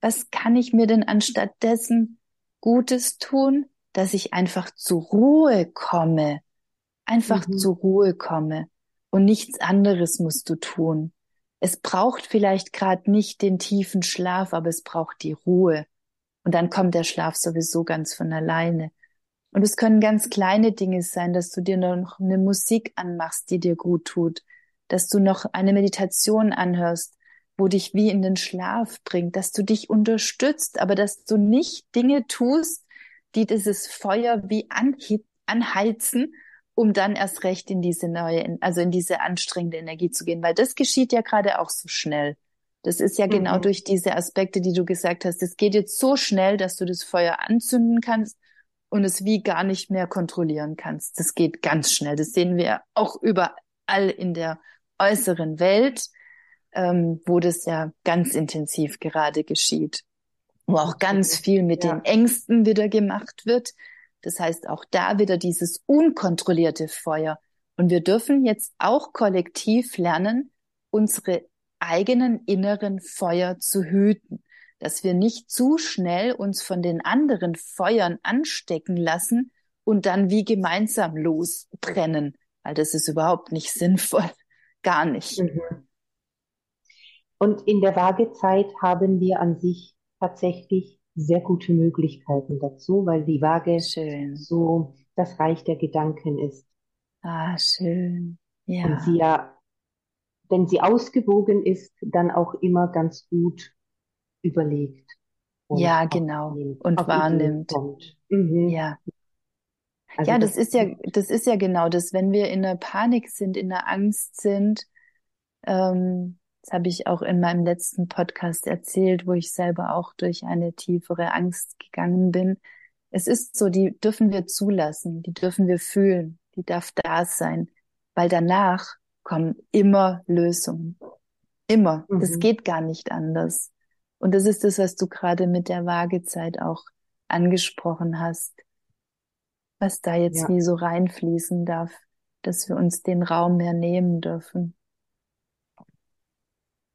[SPEAKER 1] was kann ich mir denn anstatt dessen Gutes tun, dass ich einfach zur Ruhe komme, einfach mhm. zur Ruhe komme und nichts anderes musst du tun. Es braucht vielleicht gerade nicht den tiefen Schlaf, aber es braucht die Ruhe. Und dann kommt der Schlaf sowieso ganz von alleine. Und es können ganz kleine Dinge sein, dass du dir noch eine Musik anmachst, die dir gut tut, dass du noch eine Meditation anhörst, wo dich wie in den Schlaf bringt, dass du dich unterstützt, aber dass du nicht Dinge tust, die dieses Feuer wie anheizen, um dann erst recht in diese neue, also in diese anstrengende Energie zu gehen, weil das geschieht ja gerade auch so schnell. Das ist ja genau mhm. durch diese Aspekte, die du gesagt hast. Es geht jetzt so schnell, dass du das Feuer anzünden kannst und es wie gar nicht mehr kontrollieren kannst. Das geht ganz schnell. Das sehen wir auch überall in der äußeren Welt ähm, wo das ja ganz intensiv gerade geschieht, wo auch ganz viel mit ja. den Ängsten wieder gemacht wird. Das heißt, auch da wieder dieses unkontrollierte Feuer. Und wir dürfen jetzt auch kollektiv lernen, unsere eigenen inneren Feuer zu hüten, dass wir nicht zu schnell uns von den anderen Feuern anstecken lassen und dann wie gemeinsam losbrennen, weil das ist überhaupt nicht sinnvoll, gar nicht. Mhm.
[SPEAKER 2] Und in der Waagezeit haben wir an sich tatsächlich sehr gute Möglichkeiten dazu, weil die Waage schön. so das Reich der Gedanken ist.
[SPEAKER 1] Ah, schön. Ja.
[SPEAKER 2] Und sie ja, wenn sie ausgewogen ist, dann auch immer ganz gut überlegt.
[SPEAKER 1] Ja, genau. Und wahrnimmt. Mhm. Ja. Also ja, das, das, ist ja, das ist ja genau das, wenn wir in der Panik sind, in der Angst sind, ähm, das habe ich auch in meinem letzten Podcast erzählt, wo ich selber auch durch eine tiefere Angst gegangen bin. Es ist so, die dürfen wir zulassen, die dürfen wir fühlen, die darf da sein, weil danach kommen immer Lösungen. Immer. Mhm. Das geht gar nicht anders. Und das ist das, was du gerade mit der Waagezeit auch angesprochen hast, was da jetzt ja. wie so reinfließen darf, dass wir uns den Raum mehr nehmen dürfen.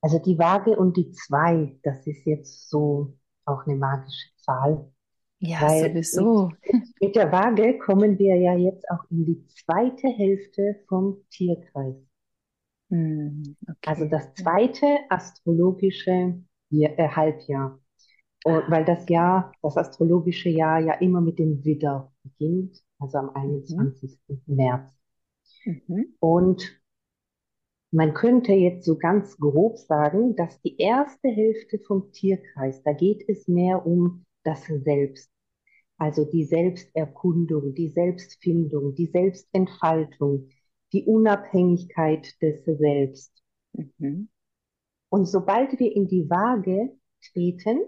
[SPEAKER 2] Also die Waage und die zwei, das ist jetzt so auch eine magische Zahl.
[SPEAKER 1] Ja, Weil sowieso.
[SPEAKER 2] Mit, mit der Waage kommen wir ja jetzt auch in die zweite Hälfte vom Tierkreis. Hm, okay. Also das zweite astrologische Jahr, äh, Halbjahr. Und, weil das Jahr, das astrologische Jahr ja immer mit dem Widder beginnt, also am 21. Mhm. März. Mhm. Und man könnte jetzt so ganz grob sagen, dass die erste Hälfte vom Tierkreis, da geht es mehr um das Selbst. Also die Selbsterkundung, die Selbstfindung, die Selbstentfaltung, die Unabhängigkeit des Selbst. Mhm. Und sobald wir in die Waage treten,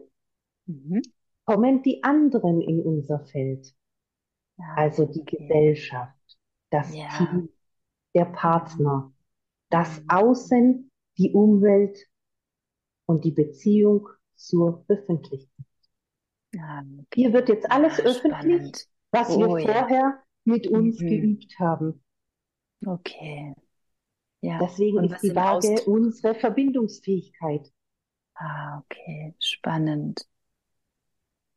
[SPEAKER 2] mhm. kommen die anderen in unser Feld. Ja, also die okay. Gesellschaft, das ja. Team, der Partner, das Außen, die Umwelt und die Beziehung zur Öffentlichkeit. Ja, okay. Hier wird jetzt alles ja, öffentlich, was oh, wir vorher mit uns mhm. geübt haben.
[SPEAKER 1] Okay.
[SPEAKER 2] Ja. Deswegen ist die Waage Ausdruck? unsere Verbindungsfähigkeit.
[SPEAKER 1] Ah, okay. Spannend.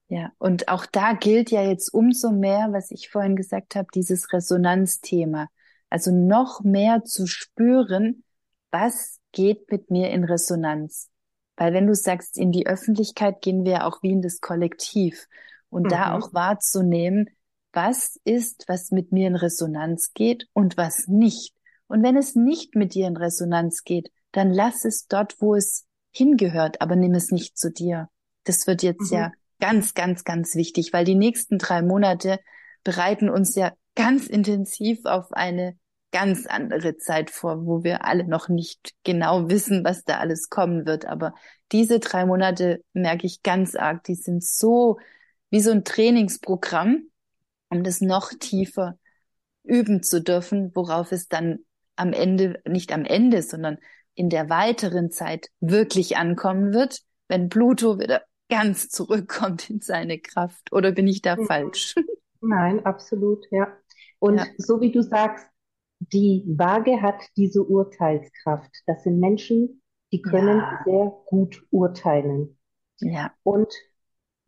[SPEAKER 1] Ja, und auch da gilt ja jetzt umso mehr, was ich vorhin gesagt habe, dieses Resonanzthema. Also noch mehr zu spüren, was geht mit mir in Resonanz. Weil wenn du sagst, in die Öffentlichkeit gehen wir auch wie in das Kollektiv und mhm. da auch wahrzunehmen, was ist, was mit mir in Resonanz geht und was nicht. Und wenn es nicht mit dir in Resonanz geht, dann lass es dort, wo es hingehört, aber nimm es nicht zu dir. Das wird jetzt mhm. ja ganz, ganz, ganz wichtig, weil die nächsten drei Monate bereiten uns ja ganz intensiv auf eine ganz andere Zeit vor, wo wir alle noch nicht genau wissen, was da alles kommen wird. Aber diese drei Monate merke ich ganz arg, die sind so wie so ein Trainingsprogramm, um das noch tiefer üben zu dürfen, worauf es dann am Ende, nicht am Ende, sondern in der weiteren Zeit wirklich ankommen wird, wenn Pluto wieder ganz zurückkommt in seine Kraft. Oder bin ich da mhm. falsch?
[SPEAKER 2] Nein, absolut, ja. Und ja. so wie du sagst, die Waage hat diese Urteilskraft. Das sind Menschen, die können ja. sehr gut urteilen.
[SPEAKER 1] Ja.
[SPEAKER 2] Und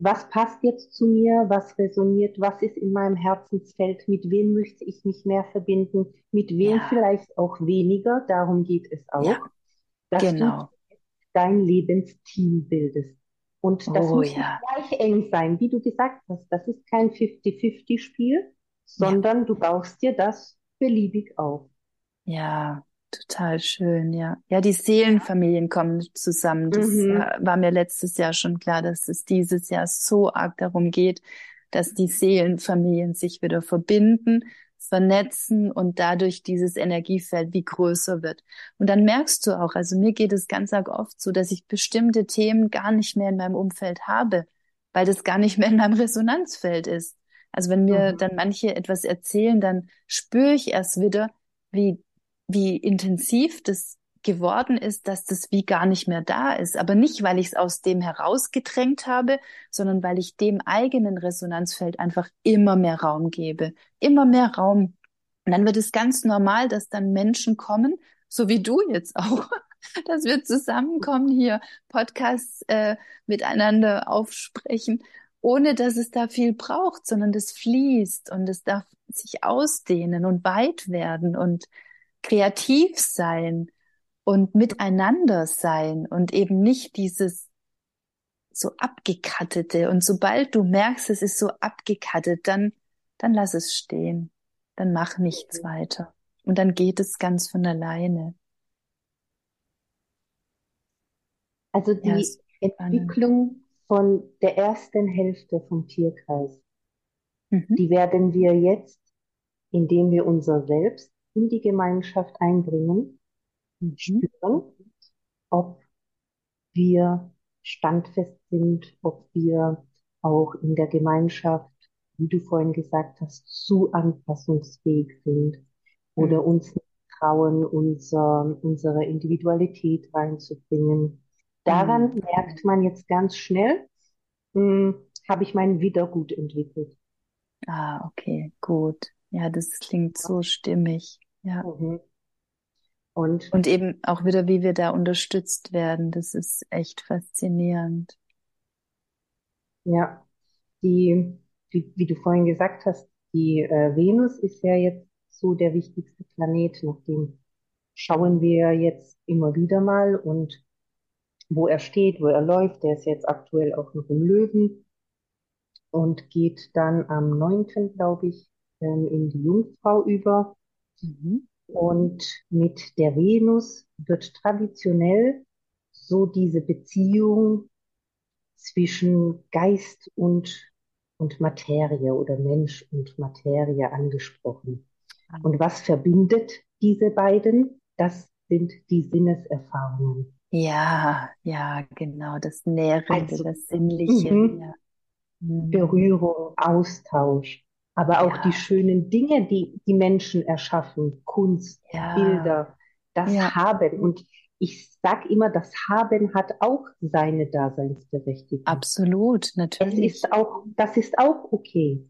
[SPEAKER 2] was passt jetzt zu mir? Was resoniert? Was ist in meinem Herzensfeld? Mit wem möchte ich mich mehr verbinden? Mit wem ja. vielleicht auch weniger? Darum geht es auch. Ja. Dass
[SPEAKER 1] genau.
[SPEAKER 2] du dein Lebensteam bildest. Und das oh, muss ja. gleich eng sein, wie du gesagt hast. Das ist kein 50-50-Spiel, sondern ja. du baust dir das beliebig auf.
[SPEAKER 1] Ja, total schön, ja. Ja, die Seelenfamilien kommen zusammen. Das mhm. war mir letztes Jahr schon klar, dass es dieses Jahr so arg darum geht, dass die Seelenfamilien sich wieder verbinden, vernetzen und dadurch dieses Energiefeld wie größer wird. Und dann merkst du auch, also mir geht es ganz arg oft so, dass ich bestimmte Themen gar nicht mehr in meinem Umfeld habe, weil das gar nicht mehr in meinem Resonanzfeld ist. Also wenn mir mhm. dann manche etwas erzählen, dann spüre ich erst wieder, wie, wie intensiv das geworden ist, dass das wie gar nicht mehr da ist. Aber nicht, weil ich es aus dem herausgedrängt habe, sondern weil ich dem eigenen Resonanzfeld einfach immer mehr Raum gebe. Immer mehr Raum. Und dann wird es ganz normal, dass dann Menschen kommen, so wie du jetzt auch, dass wir zusammenkommen hier, Podcasts äh, miteinander aufsprechen, ohne dass es da viel braucht, sondern das fließt und es darf sich ausdehnen und weit werden und kreativ sein und miteinander sein und eben nicht dieses so abgekattete. Und sobald du merkst, es ist so abgekattet, dann, dann lass es stehen. Dann mach nichts mhm. weiter. Und dann geht es ganz von alleine.
[SPEAKER 2] Also die ja, Entwicklung von der ersten Hälfte vom Tierkreis, mhm. die werden wir jetzt, indem wir unser Selbst in die Gemeinschaft einbringen, mhm. spüren, ob wir standfest sind, ob wir auch in der Gemeinschaft, wie du vorhin gesagt hast, zu anpassungsfähig sind oder mhm. uns trauen, unser, unsere Individualität reinzubringen. Daran mhm. merkt man jetzt ganz schnell, hm, habe ich mein Wiedergut entwickelt.
[SPEAKER 1] Ah, okay, gut. Ja, das klingt so stimmig. Ja. Mhm. Und, und eben auch wieder, wie wir da unterstützt werden. Das ist echt faszinierend.
[SPEAKER 2] Ja, die, wie, wie du vorhin gesagt hast, die äh, Venus ist ja jetzt so der wichtigste Planet, nach dem schauen wir jetzt immer wieder mal und wo er steht, wo er läuft. Der ist jetzt aktuell auch noch im Löwen und geht dann am 9., glaube ich, ähm, in die Jungfrau über. Mhm. Und mit der Venus wird traditionell so diese Beziehung zwischen Geist und, und Materie oder Mensch und Materie angesprochen. Ah. Und was verbindet diese beiden? Das sind die Sinneserfahrungen.
[SPEAKER 1] Ja, ja, genau, das Nährende, also, das Sinnliche. Mhm. Ja.
[SPEAKER 2] Mhm. Berührung, Austausch aber auch ja. die schönen Dinge, die die Menschen erschaffen, Kunst, ja. Bilder, das ja. Haben. Und ich sag immer, das Haben hat auch seine Daseinsberechtigung.
[SPEAKER 1] Absolut, natürlich.
[SPEAKER 2] Es ist auch, das ist auch okay.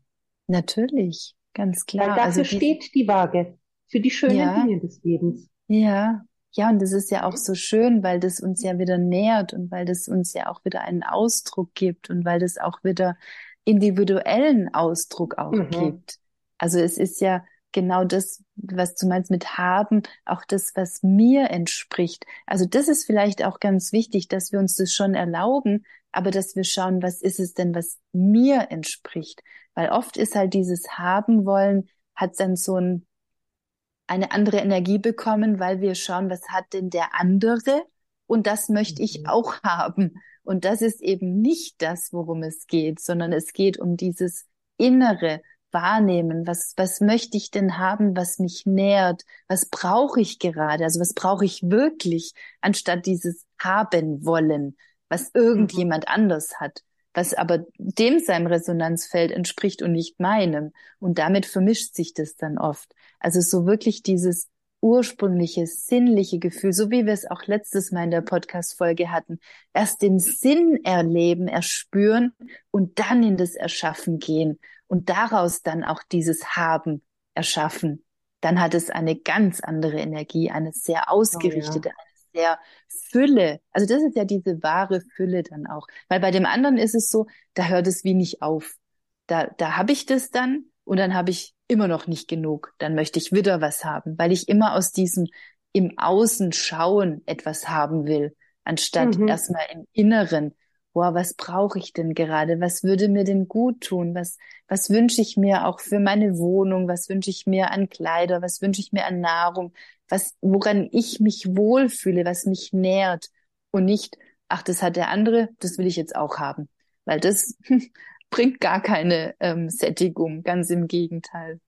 [SPEAKER 1] Natürlich, ganz klar.
[SPEAKER 2] Weil dafür also steht die Waage für die schönen Dinge des Lebens.
[SPEAKER 1] Ja, ja, und das ist ja auch so schön, weil das uns ja wieder nährt und weil das uns ja auch wieder einen Ausdruck gibt und weil das auch wieder individuellen Ausdruck auch mhm. gibt. Also es ist ja genau das, was du meinst mit haben, auch das, was mir entspricht. Also das ist vielleicht auch ganz wichtig, dass wir uns das schon erlauben, aber dass wir schauen, was ist es denn, was mir entspricht. Weil oft ist halt dieses haben wollen, hat dann so ein, eine andere Energie bekommen, weil wir schauen, was hat denn der andere? Und das möchte ich mhm. auch haben. Und das ist eben nicht das, worum es geht, sondern es geht um dieses innere Wahrnehmen. Was, was möchte ich denn haben, was mich nährt? Was brauche ich gerade? Also was brauche ich wirklich, anstatt dieses haben wollen, was irgendjemand mhm. anders hat, was aber dem seinem Resonanzfeld entspricht und nicht meinem. Und damit vermischt sich das dann oft. Also so wirklich dieses ursprüngliche, sinnliche Gefühl, so wie wir es auch letztes Mal in der Podcast-Folge hatten, erst den Sinn erleben, erspüren und dann in das Erschaffen gehen und daraus dann auch dieses Haben erschaffen. Dann hat es eine ganz andere Energie, eine sehr ausgerichtete, oh, ja. eine sehr Fülle. Also das ist ja diese wahre Fülle dann auch. Weil bei dem anderen ist es so, da hört es wie nicht auf. Da, da habe ich das dann und dann habe ich immer noch nicht genug. Dann möchte ich wieder was haben, weil ich immer aus diesem im Außen schauen etwas haben will, anstatt mhm. erstmal im Inneren, boah, was brauche ich denn gerade? Was würde mir denn gut tun? Was, was wünsche ich mir auch für meine Wohnung? Was wünsche ich mir an Kleider? Was wünsche ich mir an Nahrung? Was, woran ich mich wohlfühle, was mich nährt und nicht, ach, das hat der andere, das will ich jetzt auch haben. Weil das bringt gar keine ähm, Sättigung, ganz im Gegenteil.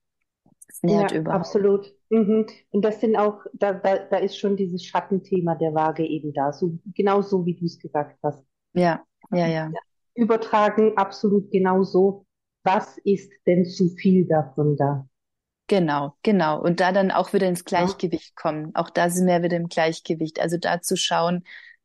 [SPEAKER 2] Das nährt ja, überhaupt. Absolut. Mhm. Und das sind auch, da, da, da ist schon dieses Schattenthema der Waage eben da, so genau so wie du es gesagt hast.
[SPEAKER 1] Ja, ja, ja.
[SPEAKER 2] Übertragen absolut genau so. Was ist denn zu viel davon da?
[SPEAKER 1] Genau, genau. Und da dann auch wieder ins Gleichgewicht ja. kommen. Auch da sind wir wieder im Gleichgewicht. Also da zu schauen,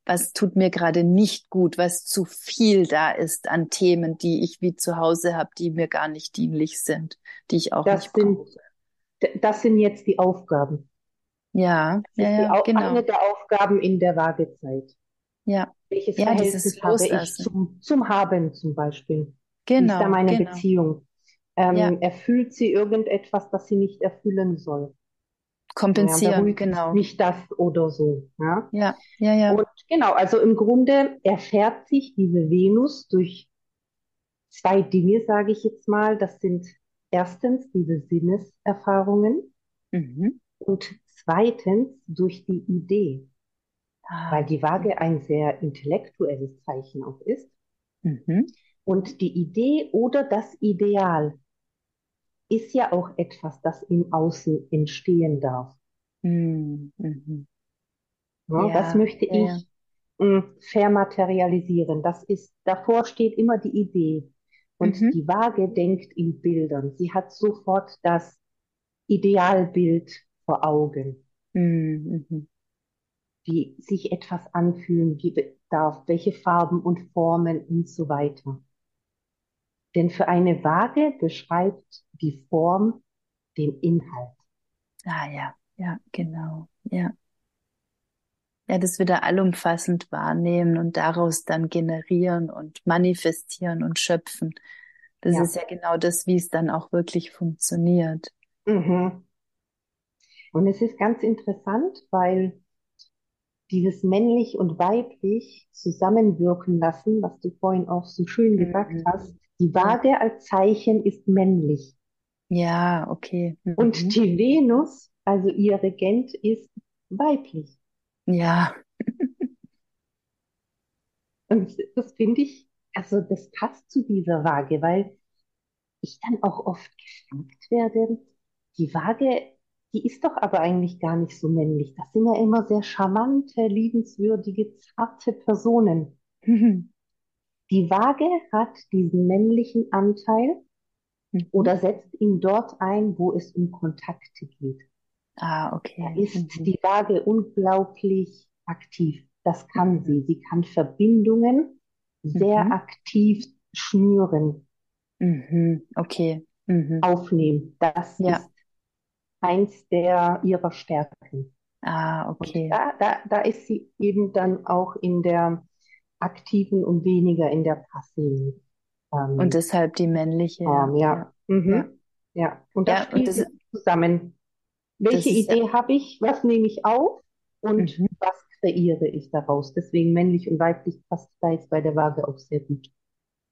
[SPEAKER 1] was tut mir gerade nicht gut, was zu viel da ist an Themen, die ich wie zu Hause habe, die mir gar nicht dienlich sind, die ich auch
[SPEAKER 2] das
[SPEAKER 1] nicht
[SPEAKER 2] sind, brauche. Das sind jetzt die Aufgaben.
[SPEAKER 1] Ja, das ja, ja,
[SPEAKER 2] die, genau. Eine der Aufgaben in der Waagezeit.
[SPEAKER 1] Ja.
[SPEAKER 2] Welches ja, Verhältnis habe ich zum, zum Haben zum Beispiel?
[SPEAKER 1] Genau. Wie ist
[SPEAKER 2] da genau, meine
[SPEAKER 1] genau.
[SPEAKER 2] Beziehung? Ähm, ja. Erfüllt sie irgendetwas, das sie nicht erfüllen soll?
[SPEAKER 1] Kompensieren, ja, genau.
[SPEAKER 2] Nicht das oder so. Ja,
[SPEAKER 1] ja, ja. ja.
[SPEAKER 2] Und genau, also im Grunde erfährt sich diese Venus durch zwei Dinge, sage ich jetzt mal. Das sind erstens diese Sinneserfahrungen mhm. und zweitens durch die Idee. Ah. Weil die Waage ein sehr intellektuelles Zeichen auch ist. Mhm. Und die Idee oder das Ideal ist ja auch etwas, das im Außen entstehen darf. Mhm. Ja, ja, das möchte ja, ich mh, mm, vermaterialisieren. Das ist, davor steht immer die Idee. Und mhm. die Waage denkt in Bildern. Sie hat sofort das Idealbild vor Augen. Mhm. Wie sich etwas anfühlen darf, welche Farben und Formen und so weiter. Denn für eine Waage beschreibt die Form den Inhalt.
[SPEAKER 1] Ah ja, ja, genau, ja. Ja, das wieder allumfassend wahrnehmen und daraus dann generieren und manifestieren und schöpfen. Das ja. ist ja genau das, wie es dann auch wirklich funktioniert.
[SPEAKER 2] Mhm. Und es ist ganz interessant, weil dieses männlich und weiblich zusammenwirken lassen, was du vorhin auch so schön gesagt mhm. hast, die Waage als Zeichen ist männlich.
[SPEAKER 1] Ja, okay.
[SPEAKER 2] Mhm. Und die Venus, also ihr Regent, ist weiblich.
[SPEAKER 1] Ja.
[SPEAKER 2] Und das finde ich, also das passt zu dieser Waage, weil ich dann auch oft gefragt werde, die Waage, die ist doch aber eigentlich gar nicht so männlich. Das sind ja immer sehr charmante, liebenswürdige, zarte Personen. Die Waage hat diesen männlichen Anteil mhm. oder setzt ihn dort ein, wo es um Kontakte geht.
[SPEAKER 1] Ah, okay.
[SPEAKER 2] Da ist mhm. die Waage unglaublich aktiv. Das kann mhm. sie. Sie kann Verbindungen sehr mhm. aktiv schnüren.
[SPEAKER 1] Mhm. Okay. Mhm.
[SPEAKER 2] Aufnehmen. Das ja. ist eins der ihrer Stärken.
[SPEAKER 1] Ah, okay.
[SPEAKER 2] Da, da, da ist sie eben dann auch in der aktiven und weniger in der passiven.
[SPEAKER 1] Ähm, und deshalb die männliche.
[SPEAKER 2] Form, ja. Ja. Mhm. ja. ja. Und das ja, spielt und das, zusammen. Welche Idee ja, habe ich? Was nehme ich auf? Und mhm. was kreiere ich daraus? Deswegen männlich und weiblich passt da jetzt bei der Waage auch sehr gut.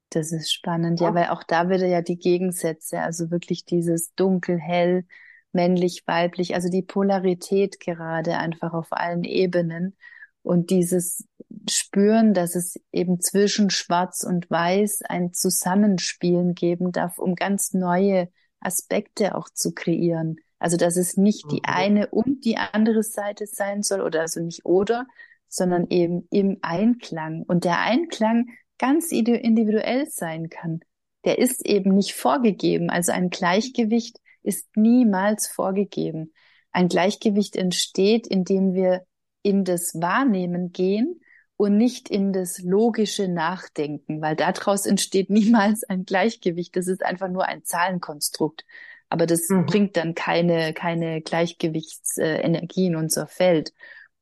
[SPEAKER 1] Das ist spannend, ja, weil auch da wieder ja die Gegensätze, also wirklich dieses dunkel, hell, männlich, weiblich, also die Polarität gerade einfach auf allen Ebenen und dieses Spüren, dass es eben zwischen Schwarz und Weiß ein Zusammenspielen geben darf, um ganz neue Aspekte auch zu kreieren. Also dass es nicht die mhm. eine und die andere Seite sein soll oder also nicht oder, sondern eben im Einklang. Und der Einklang ganz individuell sein kann. Der ist eben nicht vorgegeben. Also ein Gleichgewicht ist niemals vorgegeben. Ein Gleichgewicht entsteht, indem wir in das Wahrnehmen gehen und nicht in das logische Nachdenken, weil daraus entsteht niemals ein Gleichgewicht. Das ist einfach nur ein Zahlenkonstrukt. Aber das mhm. bringt dann keine, keine Gleichgewichtsenergie in unser Feld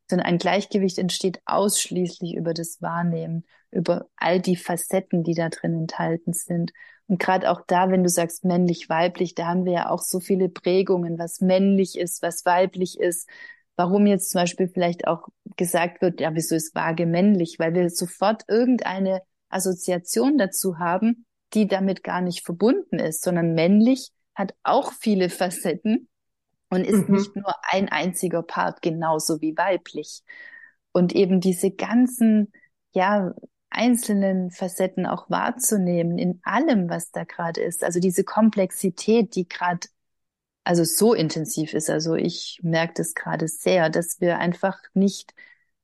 [SPEAKER 1] sondern ein Gleichgewicht entsteht ausschließlich über das Wahrnehmen, über all die Facetten, die da drin enthalten sind. Und gerade auch da, wenn du sagst männlich, weiblich, da haben wir ja auch so viele Prägungen, was männlich ist, was weiblich ist. Warum jetzt zum Beispiel vielleicht auch gesagt wird, ja, wieso ist Waage männlich? Weil wir sofort irgendeine Assoziation dazu haben, die damit gar nicht verbunden ist, sondern männlich hat auch viele Facetten und ist mhm. nicht nur ein einziger Part, genauso wie weiblich. Und eben diese ganzen, ja, einzelnen Facetten auch wahrzunehmen in allem, was da gerade ist. Also diese Komplexität, die gerade also so intensiv ist. Also ich merke das gerade sehr, dass wir einfach nicht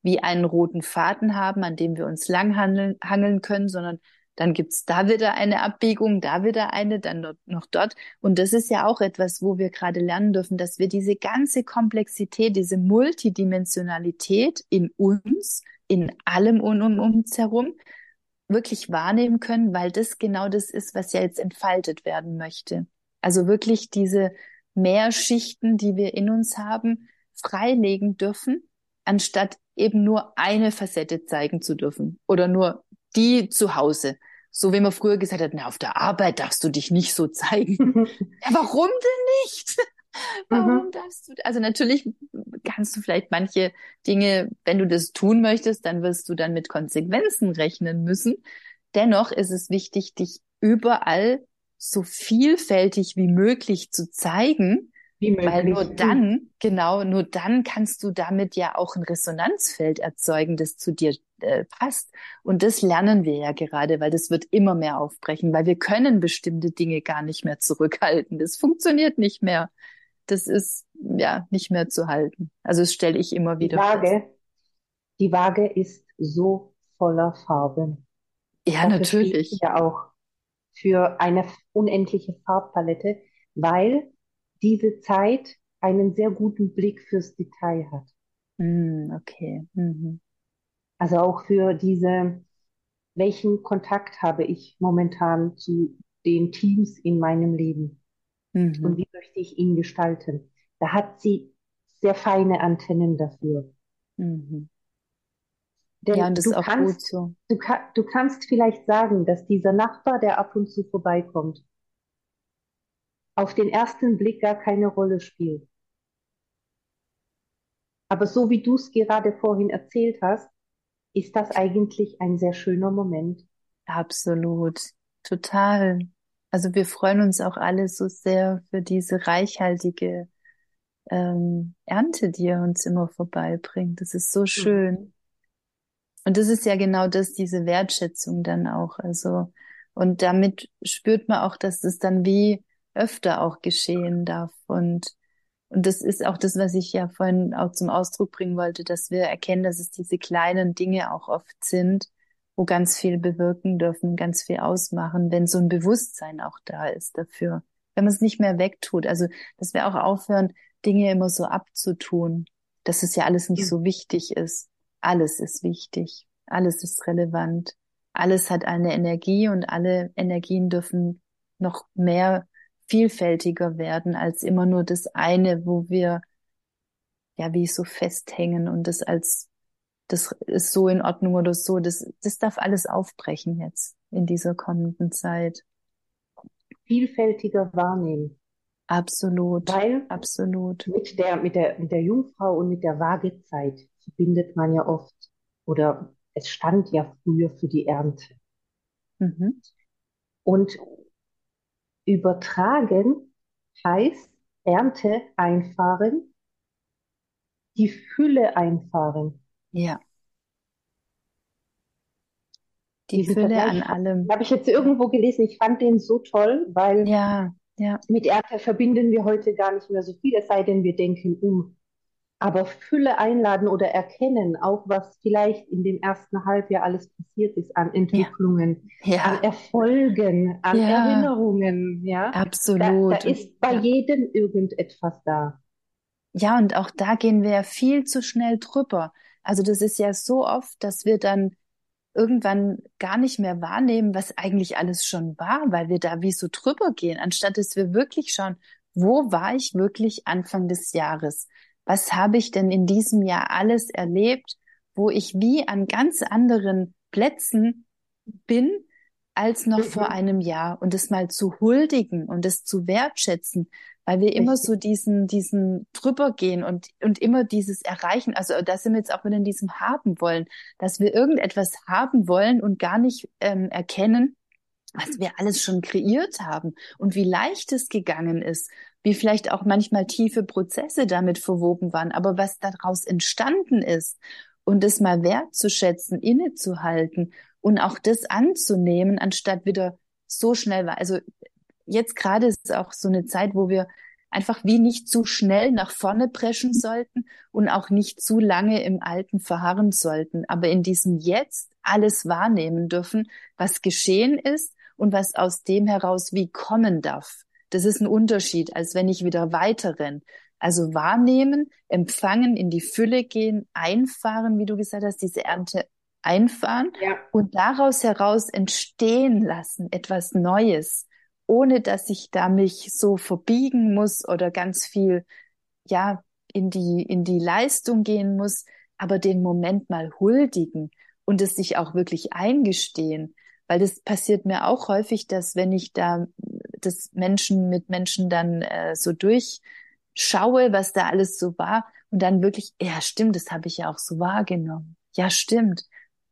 [SPEAKER 1] wie einen roten Faden haben, an dem wir uns langhangeln hangeln können, sondern dann gibt's da wieder eine Abbiegung, da wieder eine, dann noch dort. Und das ist ja auch etwas, wo wir gerade lernen dürfen, dass wir diese ganze Komplexität, diese Multidimensionalität in uns, in allem um uns herum, wirklich wahrnehmen können, weil das genau das ist, was ja jetzt entfaltet werden möchte. Also wirklich diese Mehrschichten, die wir in uns haben, freilegen dürfen, anstatt eben nur eine Facette zeigen zu dürfen oder nur die zu Hause. So wie man früher gesagt hat, na, auf der Arbeit darfst du dich nicht so zeigen. ja, warum denn nicht? warum mhm. darfst du? Also natürlich kannst du vielleicht manche Dinge, wenn du das tun möchtest, dann wirst du dann mit Konsequenzen rechnen müssen. Dennoch ist es wichtig, dich überall so vielfältig wie möglich zu zeigen, weil nur dann, genau, nur dann kannst du damit ja auch ein Resonanzfeld erzeugen, das zu dir äh, passt. Und das lernen wir ja gerade, weil das wird immer mehr aufbrechen, weil wir können bestimmte Dinge gar nicht mehr zurückhalten. Das funktioniert nicht mehr. Das ist ja nicht mehr zu halten. Also das stelle ich immer wieder
[SPEAKER 2] die Waage, fest. Die Waage ist so voller Farben.
[SPEAKER 1] Ja, Dafür natürlich.
[SPEAKER 2] Ja, auch für eine unendliche Farbpalette, weil diese Zeit einen sehr guten Blick fürs Detail hat.
[SPEAKER 1] Mm, okay. Mhm.
[SPEAKER 2] Also auch für diese, welchen Kontakt habe ich momentan zu den Teams in meinem Leben mhm. und wie möchte ich ihn gestalten. Da hat sie sehr feine Antennen dafür. Mhm. Denn ja, das du ist auch kannst, gut so. Du, du kannst vielleicht sagen, dass dieser Nachbar, der ab und zu vorbeikommt, auf den ersten Blick gar keine Rolle spielt. Aber so wie du es gerade vorhin erzählt hast, ist das eigentlich ein sehr schöner Moment.
[SPEAKER 1] Absolut, total. Also wir freuen uns auch alle so sehr für diese reichhaltige ähm, Ernte, die er uns immer vorbeibringt. Das ist so schön. Und das ist ja genau das, diese Wertschätzung dann auch. Also, und damit spürt man auch, dass das dann wie öfter auch geschehen darf. Und, und das ist auch das, was ich ja vorhin auch zum Ausdruck bringen wollte, dass wir erkennen, dass es diese kleinen Dinge auch oft sind, wo ganz viel bewirken dürfen, ganz viel ausmachen, wenn so ein Bewusstsein auch da ist dafür. Wenn man es nicht mehr wegtut. Also, dass wir auch aufhören, Dinge immer so abzutun, dass es ja alles nicht so wichtig ist. Alles ist wichtig. Alles ist relevant. Alles hat eine Energie und alle Energien dürfen noch mehr vielfältiger werden als immer nur das eine, wo wir ja wie so festhängen und das als das ist so in Ordnung oder so. Das, das darf alles aufbrechen jetzt in dieser kommenden Zeit.
[SPEAKER 2] Vielfältiger wahrnehmen.
[SPEAKER 1] Absolut.
[SPEAKER 2] Weil
[SPEAKER 1] absolut.
[SPEAKER 2] Mit der, mit der, mit der Jungfrau und mit der Waagezeit verbindet man ja oft oder es stand ja früher für die Ernte. Mhm. Und übertragen heißt Ernte einfahren, die Fülle einfahren.
[SPEAKER 1] Ja. Die Fülle Vergleich, an allem.
[SPEAKER 2] Habe ich jetzt irgendwo gelesen, ich fand den so toll, weil
[SPEAKER 1] ja, ja.
[SPEAKER 2] mit Ernte verbinden wir heute gar nicht mehr so viel, es sei denn, wir denken um. Aber Fülle einladen oder erkennen, auch was vielleicht in dem ersten Halbjahr alles passiert ist an Entwicklungen, ja. Ja. an Erfolgen, an ja. Erinnerungen, ja.
[SPEAKER 1] Absolut.
[SPEAKER 2] Da, da ist bei jedem irgendetwas da.
[SPEAKER 1] Ja, und auch da gehen wir ja viel zu schnell drüber. Also das ist ja so oft, dass wir dann irgendwann gar nicht mehr wahrnehmen, was eigentlich alles schon war, weil wir da wie so drüber gehen, anstatt dass wir wirklich schauen, wo war ich wirklich Anfang des Jahres? Was habe ich denn in diesem Jahr alles erlebt, wo ich wie an ganz anderen Plätzen bin als noch mhm. vor einem Jahr und es mal zu huldigen und es zu wertschätzen, weil wir immer so diesen, diesen drüber gehen und, und immer dieses erreichen. Also da sind wir jetzt auch wieder in diesem haben wollen, dass wir irgendetwas haben wollen und gar nicht ähm, erkennen, was wir alles schon kreiert haben und wie leicht es gegangen ist, wie vielleicht auch manchmal tiefe Prozesse damit verwoben waren, aber was daraus entstanden ist und es mal wertzuschätzen, innezuhalten und auch das anzunehmen, anstatt wieder so schnell war. Also jetzt gerade ist auch so eine Zeit, wo wir einfach wie nicht zu schnell nach vorne preschen sollten und auch nicht zu lange im Alten verharren sollten, aber in diesem Jetzt alles wahrnehmen dürfen, was geschehen ist und was aus dem heraus wie kommen darf. Das ist ein Unterschied, als wenn ich wieder weiter renn. Also wahrnehmen, empfangen, in die Fülle gehen, einfahren, wie du gesagt hast, diese Ernte einfahren ja. und daraus heraus entstehen lassen, etwas Neues, ohne dass ich da mich so verbiegen muss oder ganz viel, ja, in die, in die Leistung gehen muss, aber den Moment mal huldigen und es sich auch wirklich eingestehen. Weil das passiert mir auch häufig, dass wenn ich da das Menschen mit Menschen dann äh, so durchschaue, was da alles so war und dann wirklich, ja stimmt, das habe ich ja auch so wahrgenommen. Ja stimmt.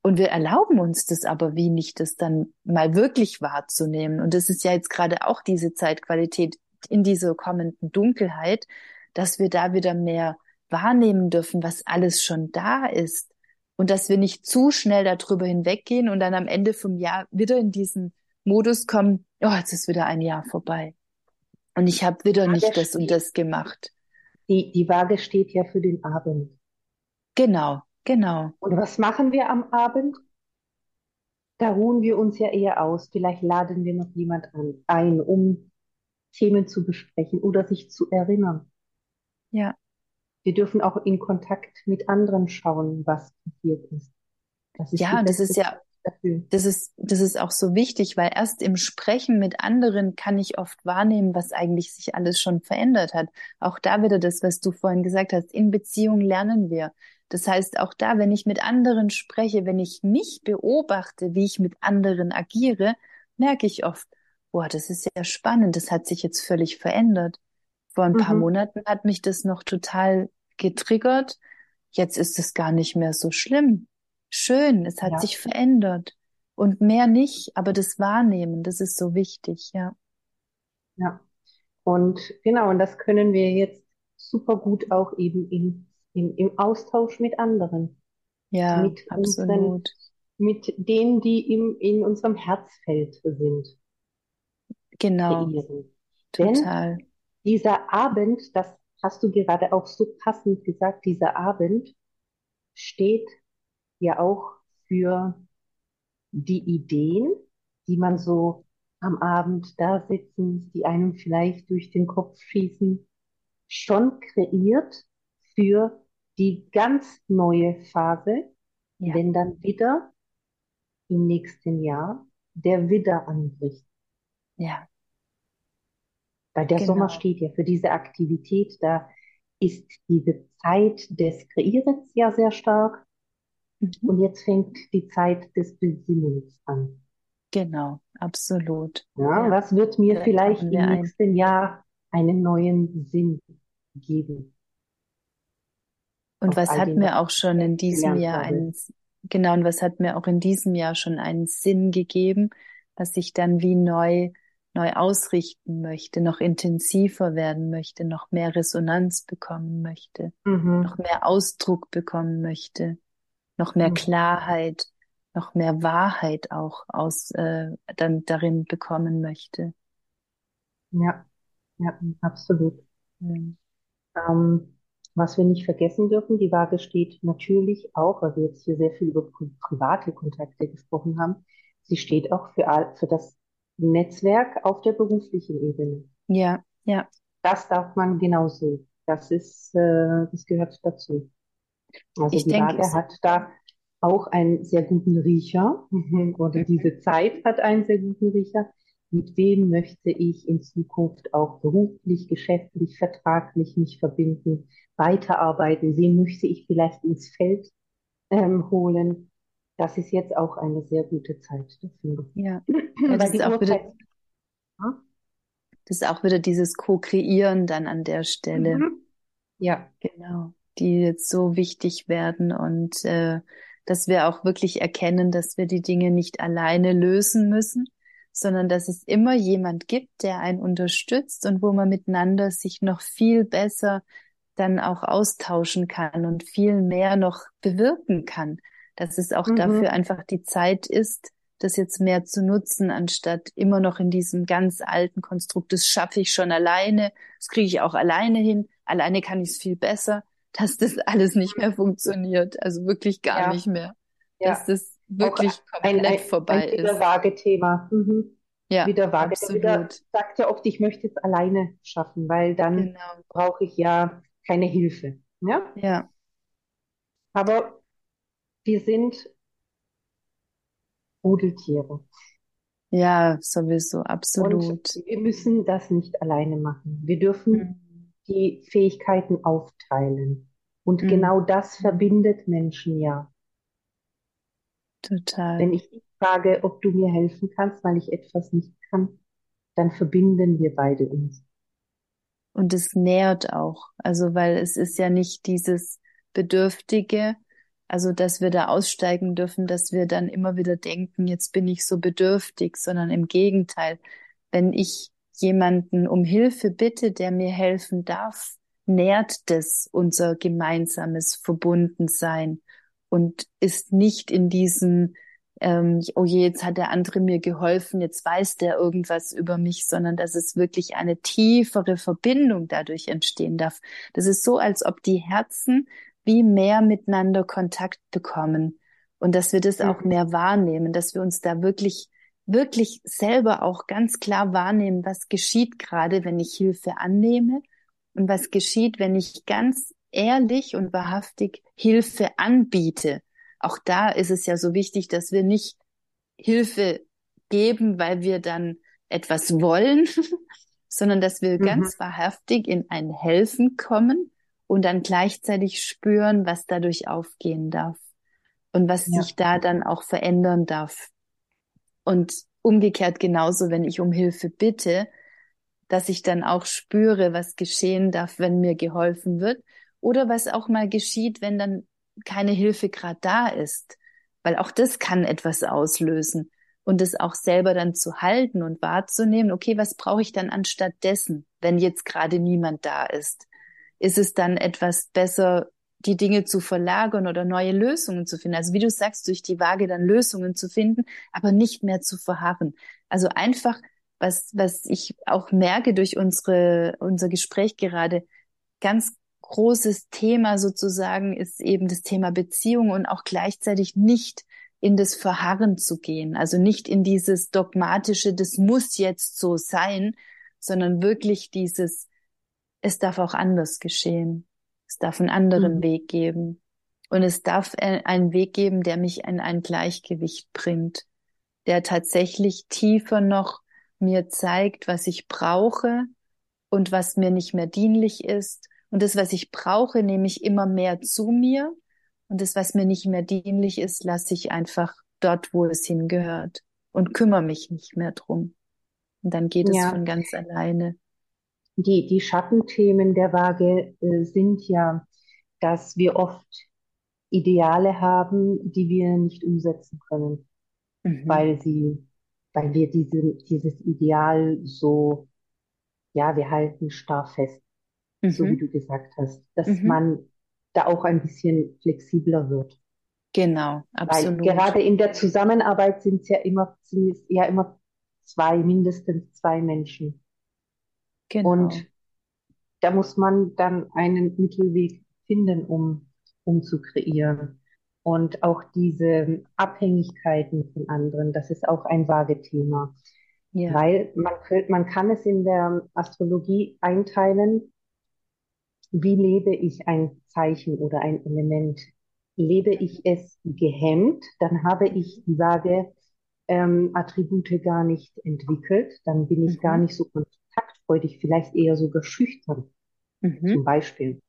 [SPEAKER 1] Und wir erlauben uns das aber wie nicht, das dann mal wirklich wahrzunehmen. Und das ist ja jetzt gerade auch diese Zeitqualität in dieser kommenden Dunkelheit, dass wir da wieder mehr wahrnehmen dürfen, was alles schon da ist. Und dass wir nicht zu schnell darüber hinweggehen und dann am Ende vom Jahr wieder in diesen Modus kommen, oh, jetzt ist wieder ein Jahr vorbei. Und ich habe wieder nicht das steht, und das gemacht.
[SPEAKER 2] Die, die Waage steht ja für den Abend.
[SPEAKER 1] Genau, Genau.
[SPEAKER 2] Und was machen wir am Abend? Da ruhen wir uns ja eher aus. Vielleicht laden wir noch jemand an, ein, um Themen zu besprechen oder sich zu erinnern.
[SPEAKER 1] Ja.
[SPEAKER 2] Wir dürfen auch in Kontakt mit anderen schauen, was passiert ist.
[SPEAKER 1] Ist ja, das ist ja, das ist, das ist auch so wichtig, weil erst im Sprechen mit anderen kann ich oft wahrnehmen, was eigentlich sich alles schon verändert hat. Auch da wieder das, was du vorhin gesagt hast. In Beziehung lernen wir. Das heißt, auch da, wenn ich mit anderen spreche, wenn ich mich beobachte, wie ich mit anderen agiere, merke ich oft, boah, das ist ja spannend, das hat sich jetzt völlig verändert. Vor ein mhm. paar Monaten hat mich das noch total getriggert. Jetzt ist es gar nicht mehr so schlimm. Schön, es hat ja. sich verändert. Und mehr nicht, aber das Wahrnehmen, das ist so wichtig, ja.
[SPEAKER 2] Ja. Und genau, und das können wir jetzt super gut auch eben in im, im Austausch mit anderen.
[SPEAKER 1] Ja, mit absolut. Unseren,
[SPEAKER 2] mit denen, die im, in unserem Herzfeld sind.
[SPEAKER 1] Genau. Kreieren. Total.
[SPEAKER 2] Denn dieser Abend, das hast du gerade auch so passend gesagt, dieser Abend steht ja auch für die Ideen, die man so am Abend da sitzen, die einem vielleicht durch den Kopf schießen, schon kreiert für die ganz neue Phase, ja. wenn dann wieder im nächsten Jahr der Widder anbricht.
[SPEAKER 1] Ja.
[SPEAKER 2] Weil der genau. Sommer steht ja für diese Aktivität, da ist diese Zeit des Kreierens ja sehr stark. Mhm. Und jetzt fängt die Zeit des Besinnens an.
[SPEAKER 1] Genau, absolut.
[SPEAKER 2] Ja, ja. was wird mir da vielleicht im nächsten ein... Jahr einen neuen Sinn geben?
[SPEAKER 1] Und was hat mir auch schon in diesem Jahr einen, genau, und was hat mir auch in diesem Jahr schon einen Sinn gegeben? was sich dann wie neu, neu ausrichten möchte, noch intensiver werden möchte, noch mehr Resonanz bekommen möchte, mhm. noch mehr Ausdruck bekommen möchte, noch mehr mhm. Klarheit, noch mehr Wahrheit auch aus äh, dann darin bekommen möchte.
[SPEAKER 2] Ja, ja, absolut. Mhm. Ähm, was wir nicht vergessen dürfen, die Waage steht natürlich auch, weil wir jetzt hier sehr viel über private Kontakte gesprochen haben, sie steht auch für, für das Netzwerk auf der beruflichen Ebene.
[SPEAKER 1] Ja, ja.
[SPEAKER 2] Das darf man genauso. Das ist, äh, das gehört dazu. Also ich die denke, Waage hat da auch einen sehr guten Riecher oder diese Zeit hat einen sehr guten Riecher mit wem möchte ich in Zukunft auch beruflich, geschäftlich, vertraglich mich verbinden, weiterarbeiten, wen möchte ich vielleicht ins Feld ähm, holen. Das ist jetzt auch eine sehr gute Zeit dafür.
[SPEAKER 1] Ja, ja das, ist auch wieder, das ist auch wieder dieses Co-Kreieren dann an der Stelle. Mhm.
[SPEAKER 2] Ja,
[SPEAKER 1] genau, die jetzt so wichtig werden und äh, dass wir auch wirklich erkennen, dass wir die Dinge nicht alleine lösen müssen, sondern dass es immer jemand gibt, der einen unterstützt und wo man miteinander sich noch viel besser dann auch austauschen kann und viel mehr noch bewirken kann. Dass es auch mhm. dafür einfach die Zeit ist, das jetzt mehr zu nutzen, anstatt immer noch in diesem ganz alten Konstrukt, das schaffe ich schon alleine, das kriege ich auch alleine hin, alleine kann ich es viel besser, dass das alles nicht mehr funktioniert, also wirklich gar ja. nicht mehr. Ja. Dass das wirklich auch komplett ein, ein, vorbei ein ist.
[SPEAKER 2] Waage-Thema. Mhm. Ja, wieder Waage. Absolut. Wieder sagt ja oft, ich möchte es alleine schaffen, weil dann genau. brauche ich ja keine Hilfe. Ja?
[SPEAKER 1] Ja.
[SPEAKER 2] Aber wir sind Rudeltiere.
[SPEAKER 1] Ja, sowieso, absolut.
[SPEAKER 2] Und wir müssen das nicht alleine machen. Wir dürfen mhm. Die Fähigkeiten aufteilen. Und mhm. genau das verbindet Menschen ja.
[SPEAKER 1] Total.
[SPEAKER 2] Wenn ich dich frage, ob du mir helfen kannst, weil ich etwas nicht kann, dann verbinden wir beide uns.
[SPEAKER 1] Und es nährt auch. Also, weil es ist ja nicht dieses Bedürftige, also, dass wir da aussteigen dürfen, dass wir dann immer wieder denken, jetzt bin ich so bedürftig, sondern im Gegenteil, wenn ich jemanden um Hilfe bitte, der mir helfen darf, nährt das unser gemeinsames Verbundensein und ist nicht in diesem, ähm, oh je, jetzt hat der andere mir geholfen, jetzt weiß der irgendwas über mich, sondern dass es wirklich eine tiefere Verbindung dadurch entstehen darf. Das ist so, als ob die Herzen wie mehr miteinander Kontakt bekommen und dass wir das auch mehr wahrnehmen, dass wir uns da wirklich wirklich selber auch ganz klar wahrnehmen, was geschieht gerade, wenn ich Hilfe annehme und was geschieht, wenn ich ganz ehrlich und wahrhaftig Hilfe anbiete. Auch da ist es ja so wichtig, dass wir nicht Hilfe geben, weil wir dann etwas wollen, sondern dass wir mhm. ganz wahrhaftig in ein Helfen kommen und dann gleichzeitig spüren, was dadurch aufgehen darf und was ja. sich da dann auch verändern darf. Und umgekehrt genauso, wenn ich um Hilfe bitte, dass ich dann auch spüre, was geschehen darf, wenn mir geholfen wird oder was auch mal geschieht, wenn dann keine Hilfe gerade da ist, weil auch das kann etwas auslösen und es auch selber dann zu halten und wahrzunehmen, okay, was brauche ich dann anstatt dessen, wenn jetzt gerade niemand da ist? Ist es dann etwas besser, die Dinge zu verlagern oder neue Lösungen zu finden? Also wie du sagst, durch die Waage dann Lösungen zu finden, aber nicht mehr zu verharren. Also einfach, was, was ich auch merke durch unsere, unser Gespräch gerade, ganz großes Thema sozusagen ist eben das Thema Beziehung und auch gleichzeitig nicht in das Verharren zu gehen, also nicht in dieses dogmatische, das muss jetzt so sein, sondern wirklich dieses, es darf auch anders geschehen. Es darf einen anderen mhm. Weg geben. Und es darf einen Weg geben, der mich in ein Gleichgewicht bringt, der tatsächlich tiefer noch mir zeigt, was ich brauche und was mir nicht mehr dienlich ist und das, was ich brauche, nehme ich immer mehr zu mir. Und das, was mir nicht mehr dienlich ist, lasse ich einfach dort, wo es hingehört und kümmere mich nicht mehr drum. Und dann geht ja. es von ganz alleine.
[SPEAKER 2] Die, die Schattenthemen der Waage äh, sind ja, dass wir oft Ideale haben, die wir nicht umsetzen können, mhm. weil sie weil wir diese, dieses Ideal so, ja, wir halten starr fest, mhm. so wie du gesagt hast, dass mhm. man da auch ein bisschen flexibler wird.
[SPEAKER 1] Genau, absolut.
[SPEAKER 2] Weil gerade in der Zusammenarbeit sind es ja immer, sind ja immer zwei, mindestens zwei Menschen. Genau. Und da muss man dann einen Mittelweg finden, um, um zu kreieren. Und auch diese Abhängigkeiten von anderen, das ist auch ein Waagethema. Ja. Weil man, man kann es in der Astrologie einteilen, wie lebe ich ein Zeichen oder ein Element? Lebe ich es gehemmt, dann habe ich die Waage ähm, Attribute gar nicht entwickelt, dann bin ich mhm. gar nicht so kontaktfreudig, vielleicht eher sogar schüchtern. Mhm. Zum Beispiel.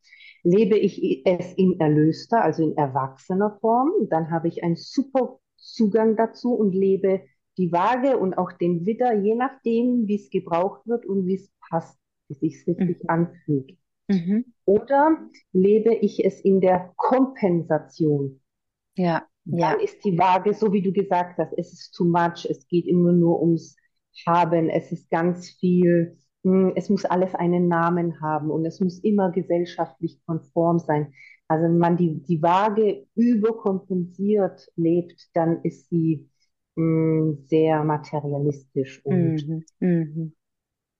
[SPEAKER 2] Lebe ich es in erlöster, also in erwachsener Form, dann habe ich einen super Zugang dazu und lebe die Waage und auch den Widder, je nachdem, wie es gebraucht wird und wie es passt, wie es sich richtig mhm. anfühlt. Mhm. Oder lebe ich es in der Kompensation?
[SPEAKER 1] Ja.
[SPEAKER 2] Dann ja. ist die Waage, so wie du gesagt hast, es ist too much, es geht immer nur ums Haben, es ist ganz viel, es muss alles einen Namen haben und es muss immer gesellschaftlich konform sein. Also wenn man die, die Waage überkompensiert lebt, dann ist sie mh, hm, sehr materialistisch und mhm. Mhm.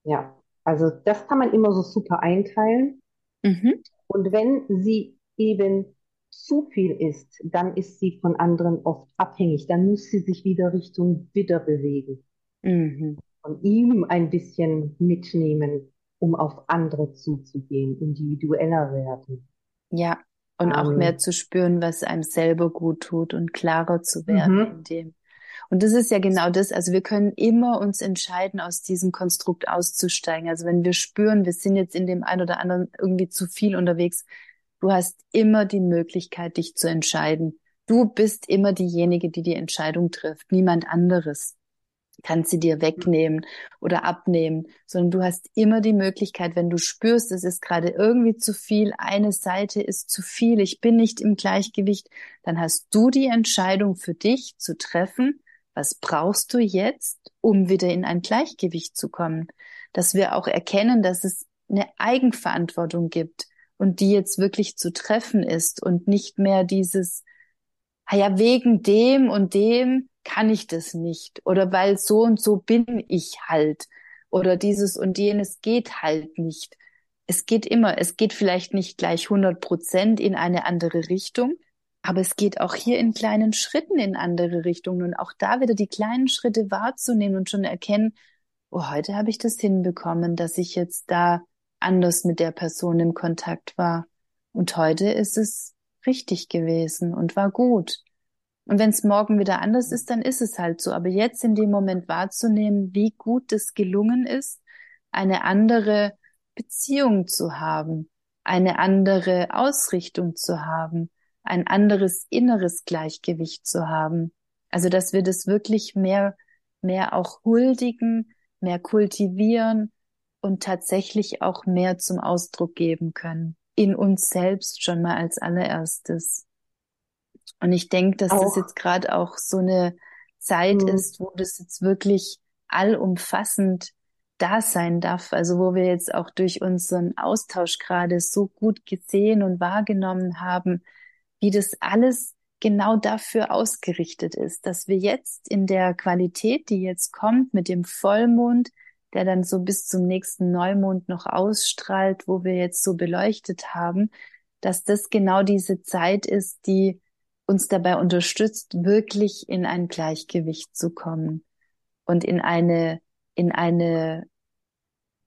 [SPEAKER 2] ja, also das kann man immer so super einteilen. Mhm. Und wenn sie eben zu viel ist, dann ist sie von anderen oft abhängig. Dann muss sie sich wieder Richtung Widder bewegen. Mhm. Von ihm ein bisschen mitnehmen, um auf andere zuzugehen, individueller werden.
[SPEAKER 1] Ja, und ähm, auch mehr zu spüren, was einem selber gut tut und klarer zu werden mhm. in dem. Und das ist ja genau das. Also wir können immer uns entscheiden, aus diesem Konstrukt auszusteigen. Also wenn wir spüren, wir sind jetzt in dem einen oder anderen irgendwie zu viel unterwegs, Du hast immer die Möglichkeit, dich zu entscheiden. Du bist immer diejenige, die die Entscheidung trifft, niemand anderes kann sie dir wegnehmen oder abnehmen, sondern du hast immer die Möglichkeit, wenn du spürst, es ist gerade irgendwie zu viel, eine Seite ist zu viel, ich bin nicht im Gleichgewicht, dann hast du die Entscheidung für dich zu treffen, was brauchst du jetzt, um wieder in ein Gleichgewicht zu kommen, dass wir auch erkennen, dass es eine Eigenverantwortung gibt und die jetzt wirklich zu treffen ist und nicht mehr dieses, ah ja, wegen dem und dem kann ich das nicht oder weil so und so bin ich halt oder dieses und jenes geht halt nicht. Es geht immer, es geht vielleicht nicht gleich 100 Prozent in eine andere Richtung, aber es geht auch hier in kleinen Schritten in andere Richtungen und auch da wieder die kleinen Schritte wahrzunehmen und schon erkennen, oh, heute habe ich das hinbekommen, dass ich jetzt da anders mit der Person im Kontakt war. Und heute ist es richtig gewesen und war gut. Und wenn es morgen wieder anders ist, dann ist es halt so. Aber jetzt in dem Moment wahrzunehmen, wie gut es gelungen ist, eine andere Beziehung zu haben, eine andere Ausrichtung zu haben, ein anderes inneres Gleichgewicht zu haben. Also, dass wir das wirklich mehr, mehr auch huldigen, mehr kultivieren und tatsächlich auch mehr zum Ausdruck geben können. In uns selbst schon mal als allererstes. Und ich denke, dass auch. das jetzt gerade auch so eine Zeit mhm. ist, wo das jetzt wirklich allumfassend da sein darf. Also wo wir jetzt auch durch unseren Austausch gerade so gut gesehen und wahrgenommen haben, wie das alles genau dafür ausgerichtet ist, dass wir jetzt in der Qualität, die jetzt kommt mit dem Vollmond, der dann so bis zum nächsten Neumond noch ausstrahlt, wo wir jetzt so beleuchtet haben, dass das genau diese Zeit ist, die uns dabei unterstützt, wirklich in ein Gleichgewicht zu kommen und in eine, in eine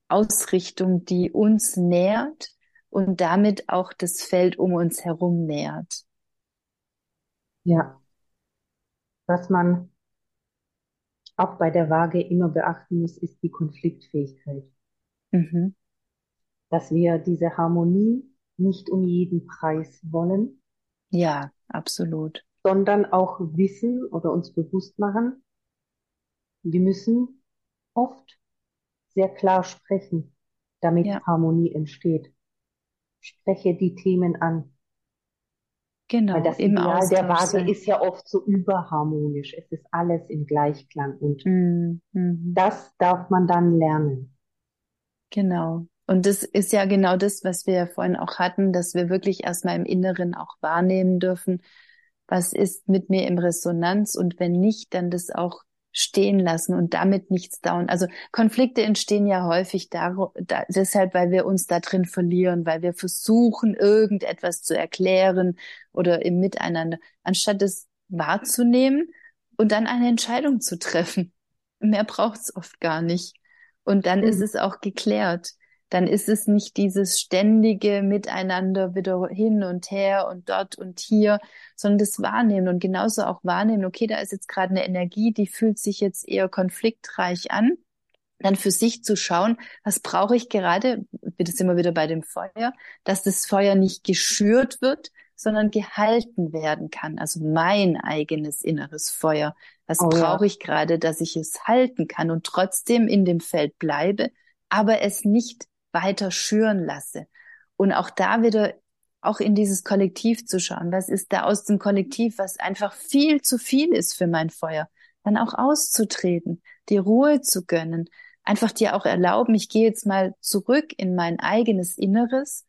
[SPEAKER 1] Ausrichtung, die uns nährt und damit auch das Feld um uns herum nährt.
[SPEAKER 2] Ja. Was man auch bei der Waage immer beachten muss, ist die Konfliktfähigkeit. Mhm. Dass wir diese Harmonie nicht um jeden Preis wollen.
[SPEAKER 1] Ja, absolut.
[SPEAKER 2] Sondern auch wissen oder uns bewusst machen, wir müssen oft sehr klar sprechen, damit ja. Harmonie entsteht. Spreche die Themen an.
[SPEAKER 1] Genau,
[SPEAKER 2] Weil das
[SPEAKER 1] im
[SPEAKER 2] Ideal
[SPEAKER 1] Austausch
[SPEAKER 2] der Waage
[SPEAKER 1] sein.
[SPEAKER 2] ist ja oft so überharmonisch. Es ist alles im Gleichklang und
[SPEAKER 1] Mhm. Mhm.
[SPEAKER 2] das darf man dann lernen.
[SPEAKER 1] Genau. Und das ist ja genau das, was wir ja vorhin auch hatten, dass wir wirklich erstmal im Inneren auch wahrnehmen dürfen, was ist mit mir im Resonanz und wenn nicht, dann das auch stehen lassen und damit nichts dauern. Also Konflikte entstehen ja häufig dar da, deshalb, weil wir uns da drin verlieren, weil wir versuchen, irgendetwas zu erklären oder im Miteinander, anstatt es wahrzunehmen und dann eine Entscheidung zu treffen. Mehr braucht es oft gar nicht. Und dann mhm. ist es auch geklärt dann ist es nicht dieses ständige Miteinander wieder hin und her und dort und hier, sondern das Wahrnehmen und genauso auch wahrnehmen, okay, da ist jetzt gerade eine Energie, die fühlt sich jetzt eher konfliktreich an. Dann für sich zu schauen, was brauche ich gerade, wir sind immer wieder bei dem Feuer, dass das Feuer nicht geschürt wird, sondern gehalten werden kann. Also mein eigenes inneres Feuer. Was oh, brauche ja. ich gerade, dass ich es halten kann und trotzdem in dem Feld bleibe, aber es nicht weiter schüren lasse. Und auch da wieder auch in dieses Kollektiv zu schauen. Was ist da aus dem Kollektiv, was einfach viel zu viel ist für mein Feuer? Dann auch auszutreten, die Ruhe zu gönnen, einfach dir auch erlauben, ich gehe jetzt mal zurück in mein eigenes Inneres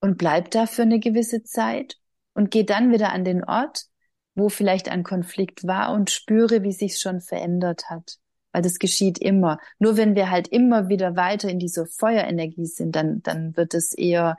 [SPEAKER 1] und bleib da für eine gewisse Zeit und gehe dann wieder an den Ort, wo vielleicht ein Konflikt war und spüre, wie sich schon verändert hat weil das geschieht immer. Nur wenn wir halt immer wieder weiter in dieser Feuerenergie sind, dann, dann wird es eher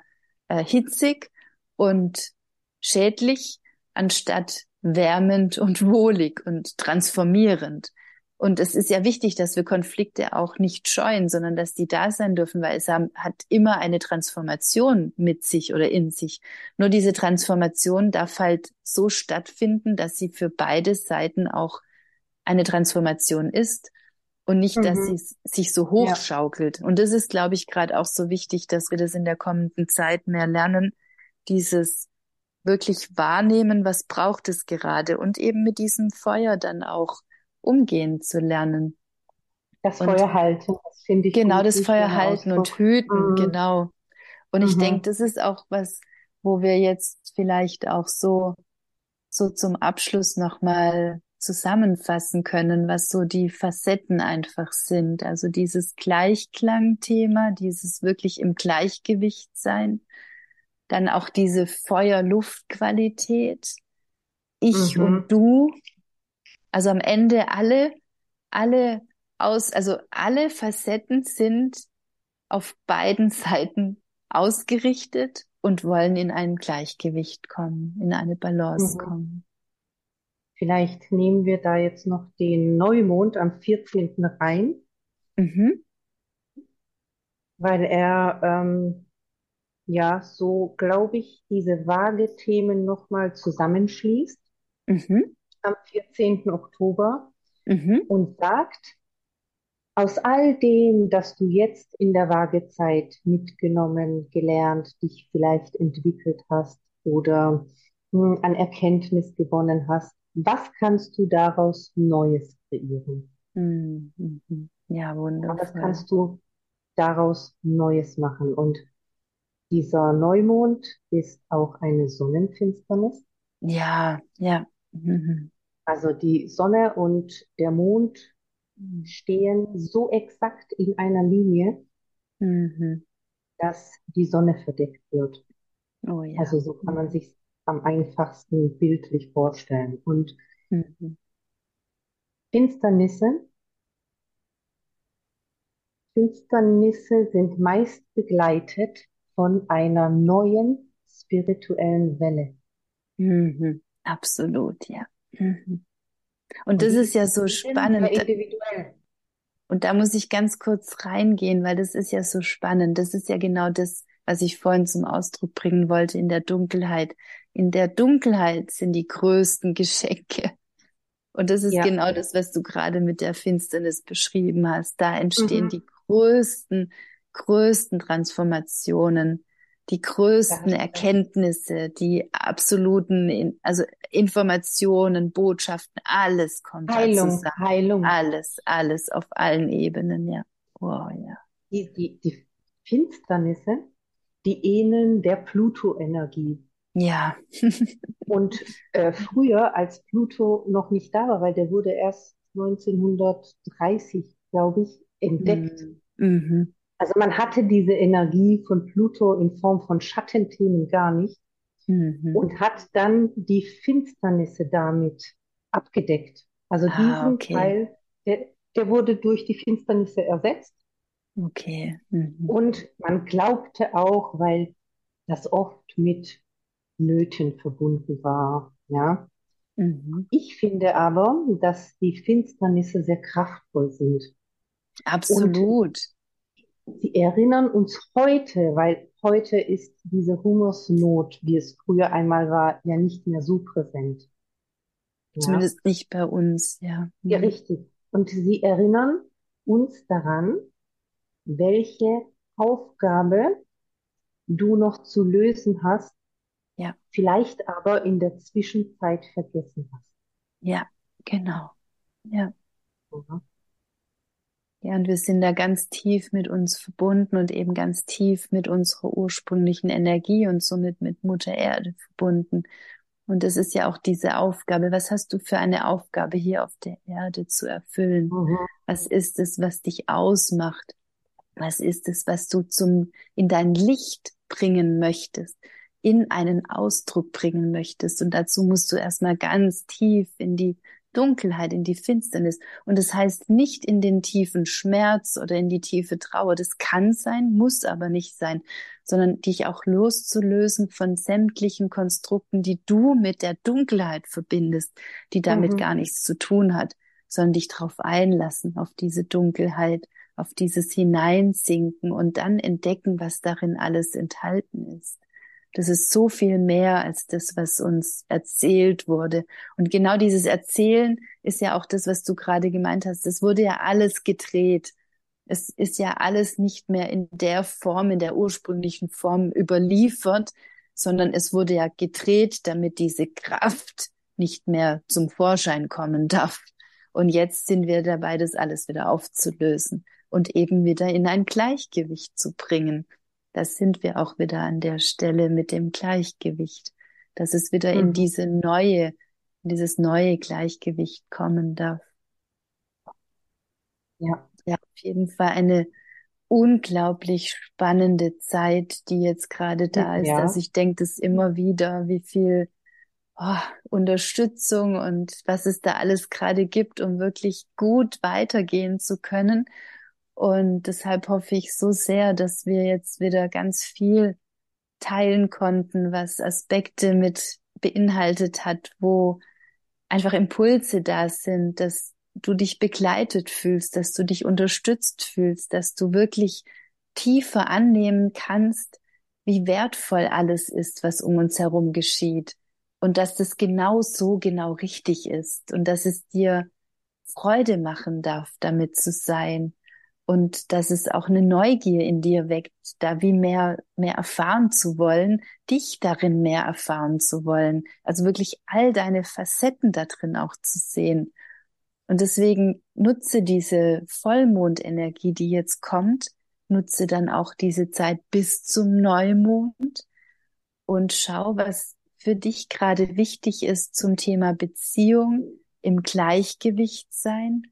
[SPEAKER 1] äh, hitzig und schädlich, anstatt wärmend und wohlig und transformierend. Und es ist ja wichtig, dass wir Konflikte auch nicht scheuen, sondern dass die da sein dürfen, weil es hat immer eine Transformation mit sich oder in sich. Nur diese Transformation darf halt so stattfinden, dass sie für beide Seiten auch eine Transformation ist und nicht, dass mhm. sie sich so hochschaukelt. Ja. Und das ist, glaube ich, gerade auch so wichtig, dass wir das in der kommenden Zeit mehr lernen, dieses wirklich wahrnehmen, was braucht es gerade und eben mit diesem Feuer dann auch umgehen zu lernen.
[SPEAKER 2] Das und Feuer halten, das finde ich.
[SPEAKER 1] Genau, das Feuer halten Ausdruck. und hüten, mhm. genau. Und ich mhm. denke, das ist auch was, wo wir jetzt vielleicht auch so, so zum Abschluss nochmal zusammenfassen können, was so die Facetten einfach sind. Also dieses Gleichklangthema, dieses wirklich im Gleichgewicht sein, dann auch diese Feuer-Luft-Qualität, ich mhm. und du, also am Ende alle, alle aus, also alle Facetten sind auf beiden Seiten ausgerichtet und wollen in ein Gleichgewicht kommen, in eine Balance mhm. kommen.
[SPEAKER 2] Vielleicht nehmen wir da jetzt noch den Neumond am 14. rein, mhm. weil er ähm, ja so, glaube ich, diese Waage-Themen nochmal zusammenschließt mhm. am 14. Oktober mhm. und sagt, aus all dem, das du jetzt in der Waagezeit mitgenommen, gelernt, dich vielleicht entwickelt hast oder mh, hm, an Erkenntnis gewonnen hast, was kannst du daraus Neues kreieren?
[SPEAKER 1] Mhm. Ja, wunderbar.
[SPEAKER 2] Was kannst du daraus Neues machen? Und dieser Neumond ist auch eine Sonnenfinsternis.
[SPEAKER 1] Ja, ja. Mhm.
[SPEAKER 2] Also die Sonne und der Mond stehen so exakt in einer Linie, mhm. dass die Sonne verdeckt wird. Oh, ja. Also so kann man sich am einfachsten bildlich vorstellen. Und mhm. Finsternisse, Finsternisse sind meist begleitet von einer neuen spirituellen Welle.
[SPEAKER 1] Mhm. Absolut, ja. Mhm. Und, Und das ist ja so spannend. Und da muss ich ganz kurz reingehen, weil das ist ja so spannend. Das ist ja genau das, was ich vorhin zum Ausdruck bringen wollte in der Dunkelheit in der Dunkelheit sind die größten Geschenke. Und das ist ja. genau das, was du gerade mit der Finsternis beschrieben hast. Da entstehen mhm. die größten, größten Transformationen, die größten ja, Erkenntnisse, die absoluten, also Informationen, Botschaften, alles kommt
[SPEAKER 2] Heilung, zusammen. Heilung.
[SPEAKER 1] Alles, alles auf allen Ebenen, ja. Wow, ja.
[SPEAKER 2] Die, die, die Finsternisse, die ähneln der Pluto-Energie.
[SPEAKER 1] Ja.
[SPEAKER 2] Und äh, früher, als Pluto noch nicht da war, weil der wurde erst 1930, glaube ich, entdeckt.
[SPEAKER 1] Mhm. mhm.
[SPEAKER 2] Also man hatte diese Energie von Pluto in Form von Schattenthemen gar nicht mhm. und hat dann die Finsternisse damit abgedeckt. Also ah, diesen okay. Teil, der, der wurde durch die Finsternisse ersetzt.
[SPEAKER 1] Okay.
[SPEAKER 2] Mhm. Und man glaubte auch, weil das oft mit Nöten verbunden war, ja. Mhm. Ich finde aber, dass die Finsternisse sehr kraftvoll sind.
[SPEAKER 1] Absolut.
[SPEAKER 2] Und sie erinnern uns heute, weil heute ist diese Hungersnot, wie es früher einmal war, ja nicht mehr so präsent.
[SPEAKER 1] Ja? Zumindest nicht bei uns, ja.
[SPEAKER 2] Ja, mhm. richtig. Und sie erinnern uns daran, welche Aufgabe du noch zu lösen hast,
[SPEAKER 1] ja.
[SPEAKER 2] vielleicht aber in der Zwischenzeit vergessen hast.
[SPEAKER 1] Ja, genau. Ja. Ja, und wir sind da ganz tief mit uns verbunden und eben ganz tief mit unserer ursprünglichen Energie und somit mit Mutter Erde verbunden. Und das ist ja auch diese Aufgabe. Was hast du für eine Aufgabe hier auf der Erde zu erfüllen? Mhm. Was ist es, was dich ausmacht? Was ist es, was du zum, in dein Licht bringen möchtest? In einen Ausdruck bringen möchtest. Und dazu musst du erstmal ganz tief in die Dunkelheit, in die Finsternis. Und das heißt nicht in den tiefen Schmerz oder in die tiefe Trauer. Das kann sein, muss aber nicht sein, sondern dich auch loszulösen von sämtlichen Konstrukten, die du mit der Dunkelheit verbindest, die damit mhm. gar nichts zu tun hat, sondern dich darauf einlassen, auf diese Dunkelheit, auf dieses Hineinsinken und dann entdecken, was darin alles enthalten ist. Das ist so viel mehr als das, was uns erzählt wurde. Und genau dieses Erzählen ist ja auch das, was du gerade gemeint hast. Es wurde ja alles gedreht. Es ist ja alles nicht mehr in der Form, in der ursprünglichen Form überliefert, sondern es wurde ja gedreht, damit diese Kraft nicht mehr zum Vorschein kommen darf. Und jetzt sind wir dabei, das alles wieder aufzulösen und eben wieder in ein Gleichgewicht zu bringen da sind wir auch wieder an der Stelle mit dem Gleichgewicht, dass es wieder mhm. in diese neue, in dieses neue Gleichgewicht kommen darf. Ja. Ja, auf jeden Fall eine unglaublich spannende Zeit, die jetzt gerade da ist. Ja. Also ich denke das immer wieder, wie viel oh, Unterstützung und was es da alles gerade gibt, um wirklich gut weitergehen zu können. Und deshalb hoffe ich so sehr, dass wir jetzt wieder ganz viel teilen konnten, was Aspekte mit beinhaltet hat, wo einfach Impulse da sind, dass du dich begleitet fühlst, dass du dich unterstützt fühlst, dass du wirklich tiefer annehmen kannst, wie wertvoll alles ist, was um uns herum geschieht. Und dass das genau so genau richtig ist. Und dass es dir Freude machen darf, damit zu sein und dass es auch eine Neugier in dir weckt, da wie mehr, mehr erfahren zu wollen, dich darin mehr erfahren zu wollen. Also wirklich all deine Facetten da drin auch zu sehen. Und deswegen nutze diese Vollmondenergie, die jetzt kommt, nutze dann auch diese Zeit bis zum Neumond und schau, was für dich gerade wichtig ist zum Thema Beziehung, im Gleichgewicht sein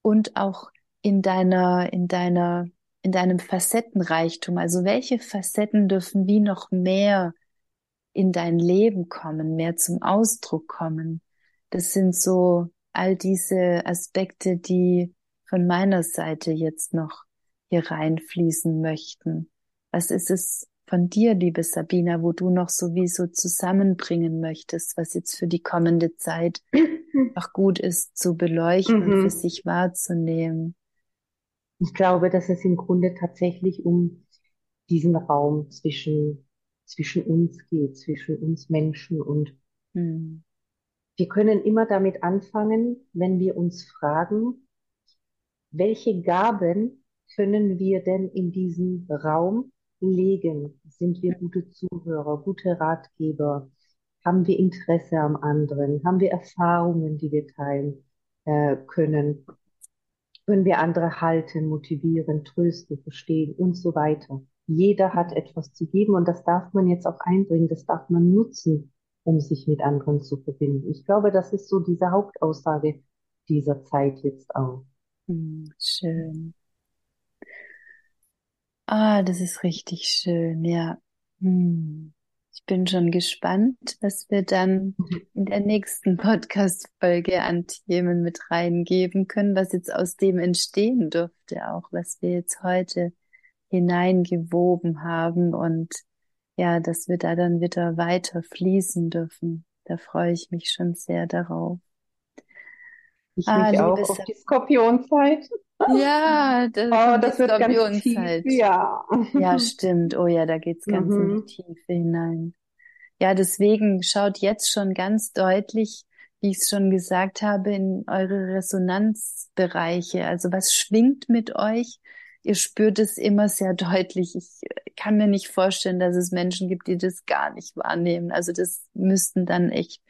[SPEAKER 1] und auch in deiner, in deiner, in deinem Facettenreichtum? Also welche Facetten dürfen wie noch mehr in dein Leben kommen, mehr zum Ausdruck kommen? Das sind so all diese Aspekte, die von meiner Seite jetzt noch hier reinfließen möchten. Was ist es von dir, liebe Sabina, wo du noch sowieso zusammenbringen möchtest, was jetzt für die kommende Zeit auch gut ist zu beleuchten mhm. und für sich wahrzunehmen?
[SPEAKER 2] Ich glaube, dass es im Grunde tatsächlich um diesen Raum zwischen, zwischen uns geht, zwischen uns Menschen und mhm. wir können immer damit anfangen, wenn wir uns fragen, welche Gaben können wir denn in diesen Raum legen? Sind wir gute Zuhörer, gute Ratgeber? Haben wir Interesse am anderen? Haben wir Erfahrungen, die wir teilen äh, können? Können wir andere halten, motivieren, trösten, verstehen und so weiter. Jeder hat etwas zu geben und das darf man jetzt auch einbringen, das darf man nutzen, um sich mit anderen zu verbinden. Ich glaube, das ist so diese Hauptaussage dieser Zeit jetzt auch.
[SPEAKER 1] Hm, schön. Ah, das ist richtig schön, ja. Hm. Ich bin schon gespannt, was wir dann in der nächsten Podcast-Folge an Themen mit reingeben können, was jetzt aus dem entstehen durfte, auch was wir jetzt heute hineingewoben haben und ja, dass wir da dann wieder weiter fließen dürfen. Da freue ich mich schon sehr darauf.
[SPEAKER 2] Ich ah, mich auch auf die Skorpionzeit.
[SPEAKER 1] Ja,
[SPEAKER 2] das, oh, das wird ganz tief,
[SPEAKER 1] ja. Ja, stimmt. Oh ja, da geht's ganz mhm. in die mhm. Tiefe hinein. Ja, deswegen schaut jetzt schon ganz deutlich, wie ich es schon gesagt habe, in eure Resonanzbereiche. Also was schwingt mit euch? Ihr spürt es immer sehr deutlich. Ich kann mir nicht vorstellen, dass es Menschen gibt, die das gar nicht wahrnehmen. Also das müssten dann echt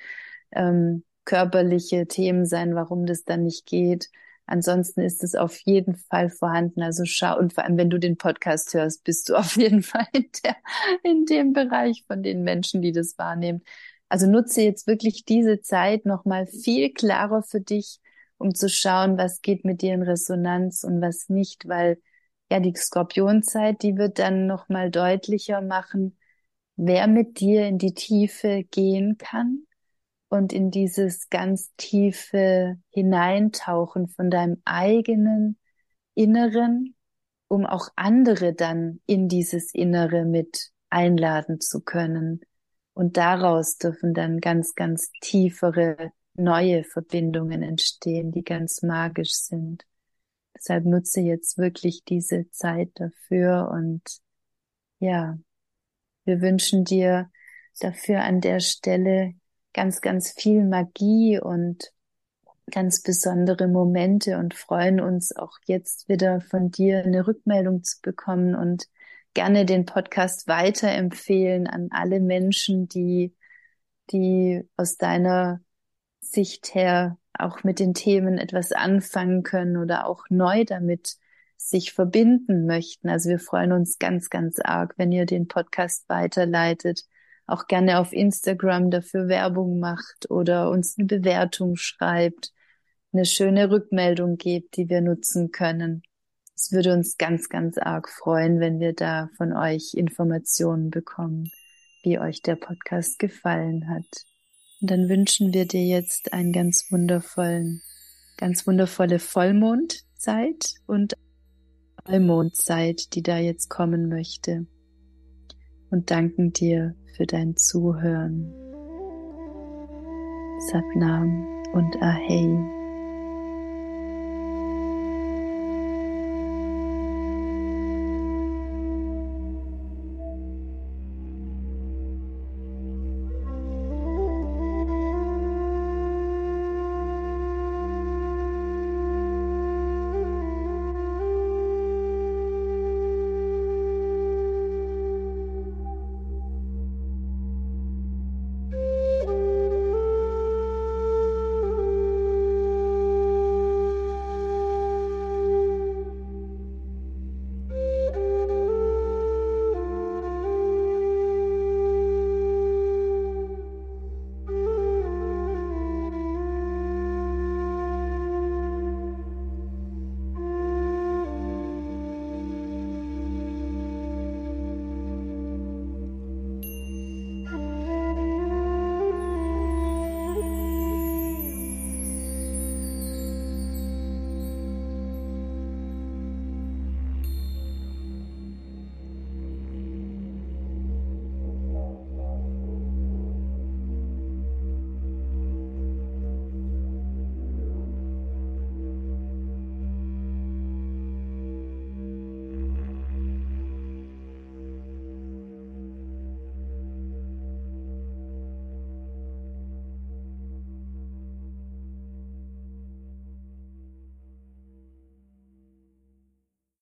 [SPEAKER 1] ähm, körperliche Themen sein, warum das dann nicht geht. Ansonsten ist es auf jeden Fall vorhanden. Also schau, und vor allem, wenn du den Podcast hörst, bist du auf jeden Fall in, der, in dem Bereich von den Menschen, die das wahrnehmen. Also nutze jetzt wirklich diese Zeit nochmal viel klarer für dich, um zu schauen, was geht mit dir in Resonanz und was nicht, weil ja, die Skorpionzeit, die wird dann nochmal deutlicher machen, wer mit dir in die Tiefe gehen kann und in dieses ganz tiefe Hineintauchen von deinem eigenen Inneren, um auch andere dann in dieses Innere mit einladen zu können. Und daraus dürfen dann ganz, ganz tiefere neue Verbindungen entstehen, die ganz magisch sind. Deshalb nutze jetzt wirklich diese Zeit dafür und ja, wir wünschen dir dafür an der Stelle ganz, ganz viel Magie und ganz besondere Momente und freuen uns auch jetzt wieder von dir eine Rückmeldung zu bekommen und gerne den Podcast weiterempfehlen an alle Menschen, die, die aus deiner Sicht her auch mit den Themen etwas anfangen können oder auch neu damit sich verbinden möchten. Also wir freuen uns ganz, ganz arg, wenn ihr den Podcast weiterleitet auch gerne auf Instagram dafür Werbung macht oder uns eine Bewertung schreibt, eine schöne Rückmeldung gebt, die wir nutzen können. Es würde uns ganz, ganz arg freuen, wenn wir da von euch Informationen bekommen, wie euch der Podcast gefallen hat. Und dann wünschen wir dir jetzt einen ganz wundervollen, ganz wundervolle Vollmondzeit und Vollmondzeit, die da jetzt kommen möchte. Und danken dir für dein Zuhören. Satnam und Ahei.